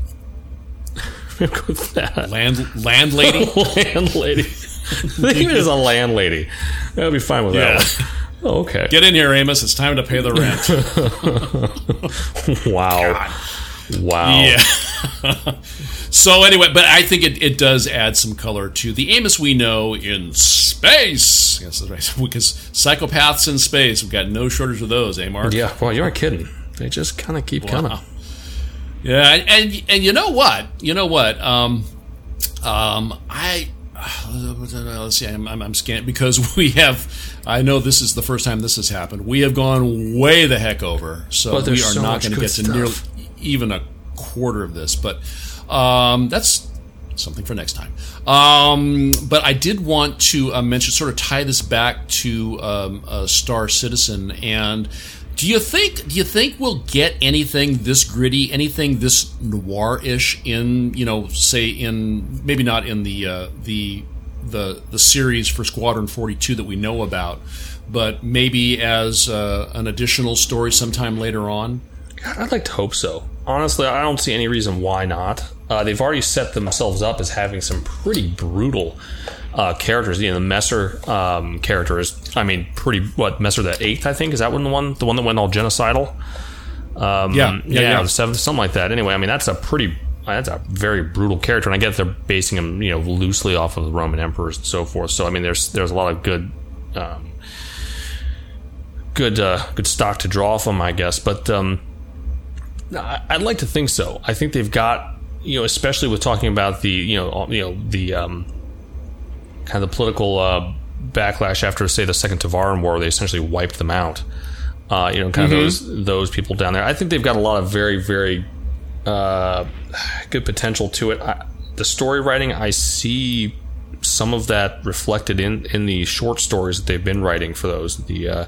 With that. Land landlady. landlady. Think of it as a landlady. I'll be fine with Yeah. that. One. Oh, okay. Get in here, Amos. It's time to pay the rent. wow. Wow. Yeah. So anyway, but I think it, it does add some color to the Amos we know in space. Yes, that's right. Because psychopaths in space, we've got no shortage of those, eh, Mark? Yeah, well, you aren't kidding. They just kind of keep coming. Yeah, and, and and you know what? You know what? Um, um, I let's see. I'm, I'm, I'm scanning because we have. I know this is the first time this has happened. We have gone way the heck over, so we are so not going to get to nearly even a quarter of this. But um, that's something for next time. Um, but I did want to uh, mention, sort of tie this back to um, Star Citizen. And do you think do you think we'll get anything this gritty, anything this noir-ish in you know, say in maybe not in the uh, the the the series for Squadron Forty Two that we know about, but maybe as uh, an additional story sometime later on. God, I'd like to hope so. Honestly, I don't see any reason why not. Uh, they've already set themselves up as having some pretty brutal uh, characters. You know, the Messer um, character is, I mean, pretty. What Messer the eighth? I think is that one the one the one that went all genocidal. Um, Yeah, yeah, yeah. the seventh, something like that. Anyway, I mean, that's a pretty. That's a very brutal character, and I get they're basing him, you know, loosely off of the Roman emperors and so forth. So, I mean, there's there's a lot of good um, good uh, good stock to draw from, I guess. But um, I'd like to think so. I think they've got you know, especially with talking about the you know you know the um, kind of the political uh, backlash after say the Second Tevarin War, they essentially wiped them out. Uh, you know, kind of those those people down there. I think they've got a lot of very very uh, good potential to it. I, the story writing, I see some of that reflected in in the short stories that they've been writing for those the uh,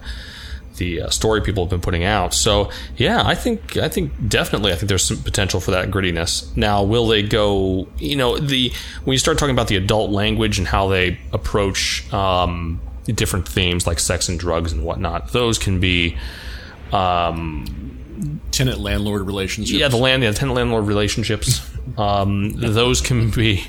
the uh, story people have been putting out. So yeah, I think I think definitely I think there's some potential for that grittiness. Now, will they go? You know, the when you start talking about the adult language and how they approach um, different themes like sex and drugs and whatnot, those can be. Um, Tenant landlord relationships. yeah, the land, the tenant landlord relationships, um, those can be.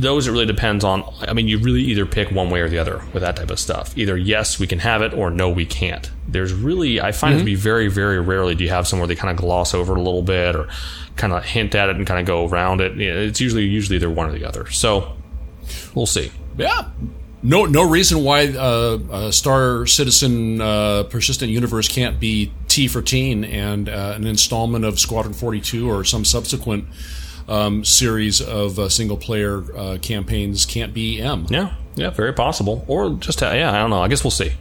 Those it really depends on. I mean, you really either pick one way or the other with that type of stuff. Either yes, we can have it, or no, we can't. There's really, I find it to be very, very rarely do you have somewhere they kind of gloss over it a little bit or kind of hint at it and kind of go around it. It's usually usually either one or the other. So we'll see. Yeah. No, no reason why uh, uh, Star Citizen uh, Persistent Universe can't be T for Teen and uh, an installment of Squadron 42 or some subsequent um, series of uh, single player uh, campaigns can't be M. Yeah, yeah, very possible. Or just uh, yeah, I don't know. I guess we'll see.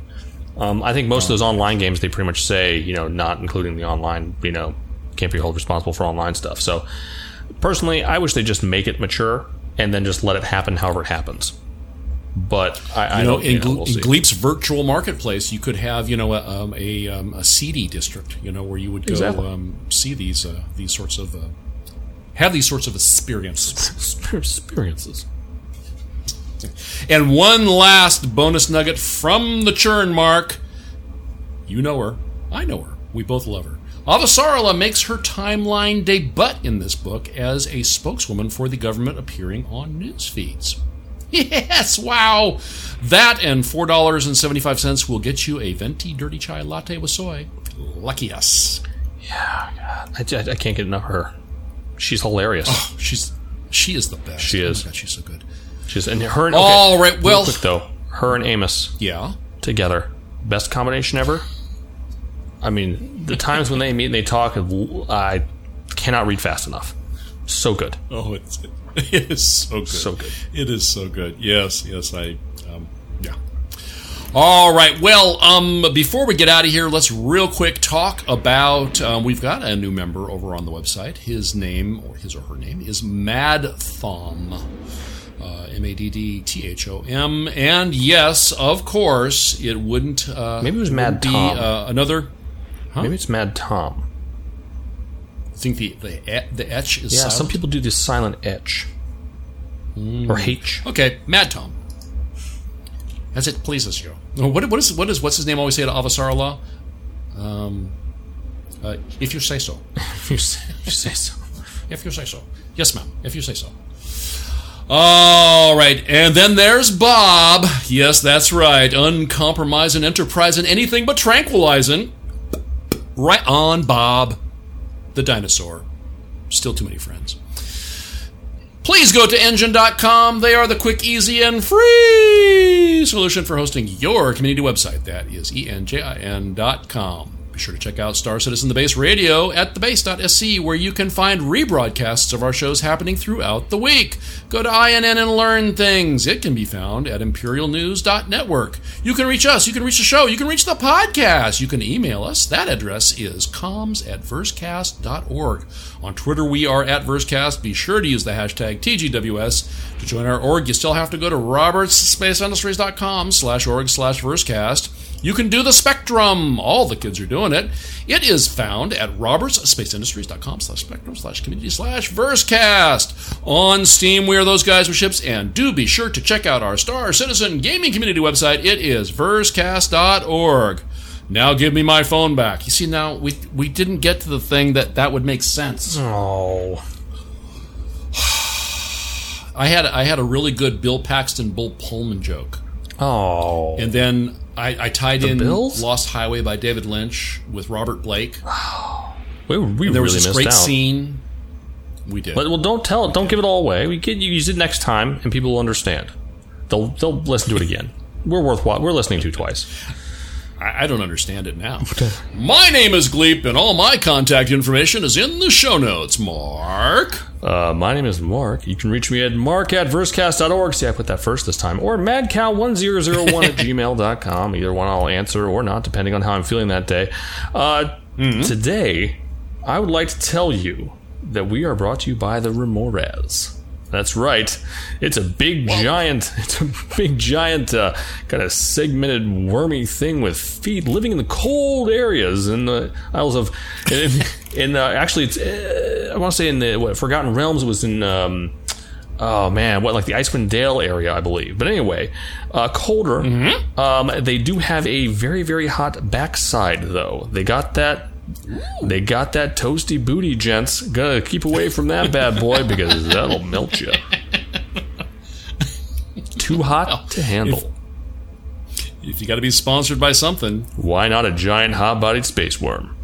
Um, I think most of those online games they pretty much say you know not including the online you know can't be held responsible for online stuff. So personally, I wish they just make it mature and then just let it happen however it happens. But I, I You know, don't, in, you know, we'll in. Gleep's virtual marketplace, you could have you know a, um, a, um, a CD district, you know, where you would go Exactly. um, see these uh, these sorts of uh, have these sorts of experiences. experiences. And one last bonus nugget from the churn mark. You know her. I know her. We both love her. Avasarala makes her timeline debut in this book as a spokeswoman for the government appearing on news feeds. Yes, wow! That and $4.75 will get you a venti dirty chai latte with soy. Lucky us. I, I, I can't get enough of her. She's hilarious. She's she is the best. She Oh is. my God, she's so good. She's and her. And, okay, All right, well- quick though, her and Amos. Yeah. together. Best combination ever. I mean, the times when they meet and they talk, I cannot read fast enough. So good. Oh, it's it is so good. So good. It is so good. Yes, yes. I um, yeah. All right. Well, um, before we get out of here, let's real quick talk about. Um, we've got a new member over on the website. His name, or his or her name, is Mad Thom. Uh, M A D D T H O M. And yes, of course, it wouldn't. Uh, Maybe it was Mad be Tom. uh, another. Maybe it's Mad Tom. I think the the, the etch is Yeah, silent. some people do this silent etch. Or H. Okay, Mad Tom. As it pleases you. What, what is what is what's his name always say to Avasarala? Um, uh, if you say so. If you say, if you say so. If you say so. Yes, ma'am. If you say so. All right, and then there's Bob. Yes, that's right. Uncompromising, enterprising, anything but tranquilizing. Right on, Bob. The dinosaur. Still too many friends. Please go to enjin.com. They are the quick, easy, and free solution for hosting your community website. That is enjin.com. Be sure to check out Star Citizen The Base Radio at thebase.sc, where you can find rebroadcasts of our shows happening throughout the week. Go to INN and learn things. It can be found at imperialnews.network. You can reach us, you can reach the show, you can reach the podcast, you can email us. That address is comms at versecast.org. On Twitter, we are at Versecast. Be sure to use the hashtag TGWS. To join our org, you still have to go to robertsspaceindustries.com slash org slash versecast. You can do the Spectrum. All the kids are doing it. It is found at robertsspaceindustries.com slash spectrum slash community slash versecast. On Steam, we are those guys with ships, and do be sure to check out our Star Citizen gaming community website. It is versecast.org. Now give me my phone back. You see, now we we didn't get to the thing that that would make sense. Oh. I had I had a really good Bill Paxton, Bill Pullman joke, Oh. and then I, I tied in Bills? Lost Highway by David Lynch with Robert Blake. we we There really was this missed great out. scene. We did. But, well, don't tell it. Don't give it all away. We can you use it next time, and people will understand. They'll they'll listen to it again. We're worthwhile. We're listening to twice. I, I don't understand it now. my name is Gleep, and all my contact information is in the show notes. Mark. Uh, my name is Mark. You can reach me at mark at versecast.org. See, I put that first this time. Or madcow1001 at gmail.com. Either one I'll answer or not, depending on how I'm feeling that day. Uh, Today, I would like to tell you that we are brought to you by the Remorhaz. That's right. It's a big giant. It's a big giant, uh, kind of segmented, wormy thing with feet living in the cold areas in the Isles of. In, in uh, actually, it's. Uh, I want to say in the what, Forgotten Realms. It was in. Um, oh man, what like the Icewind Dale area, I believe. But anyway, uh, colder. Um, they do have a very very hot backside though. They got that. They got that toasty booty, gents. Gotta keep away from that bad boy because that'll melt you. Too hot to handle. If you got to be sponsored by something, Why not a giant hot-bodied space worm?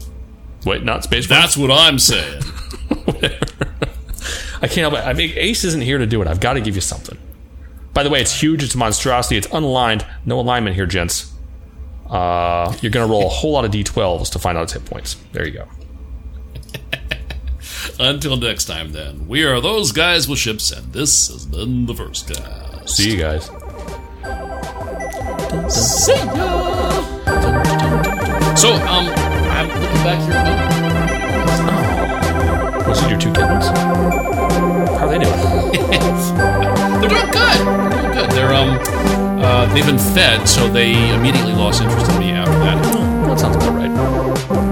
Wait, not space worm. that's what I'm saying. I can't help it. I mean, Ace isn't here to do it. I've got to give you something. By the way, it's huge. It's a monstrosity. It's unaligned. No alignment here, gents. Uh, you're going to roll a whole lot of d12s to find out its hit points. There you go. Until next time, then, we are those guys with ships, and this has been the Versecast. See you guys. See ya. So, um, I'm looking back here. Oh. Was it your two kittens? How are they doing? They're doing good. They're doing good. They're um, uh, they've been fed, so they immediately lost interest in me after that. That sounds about right.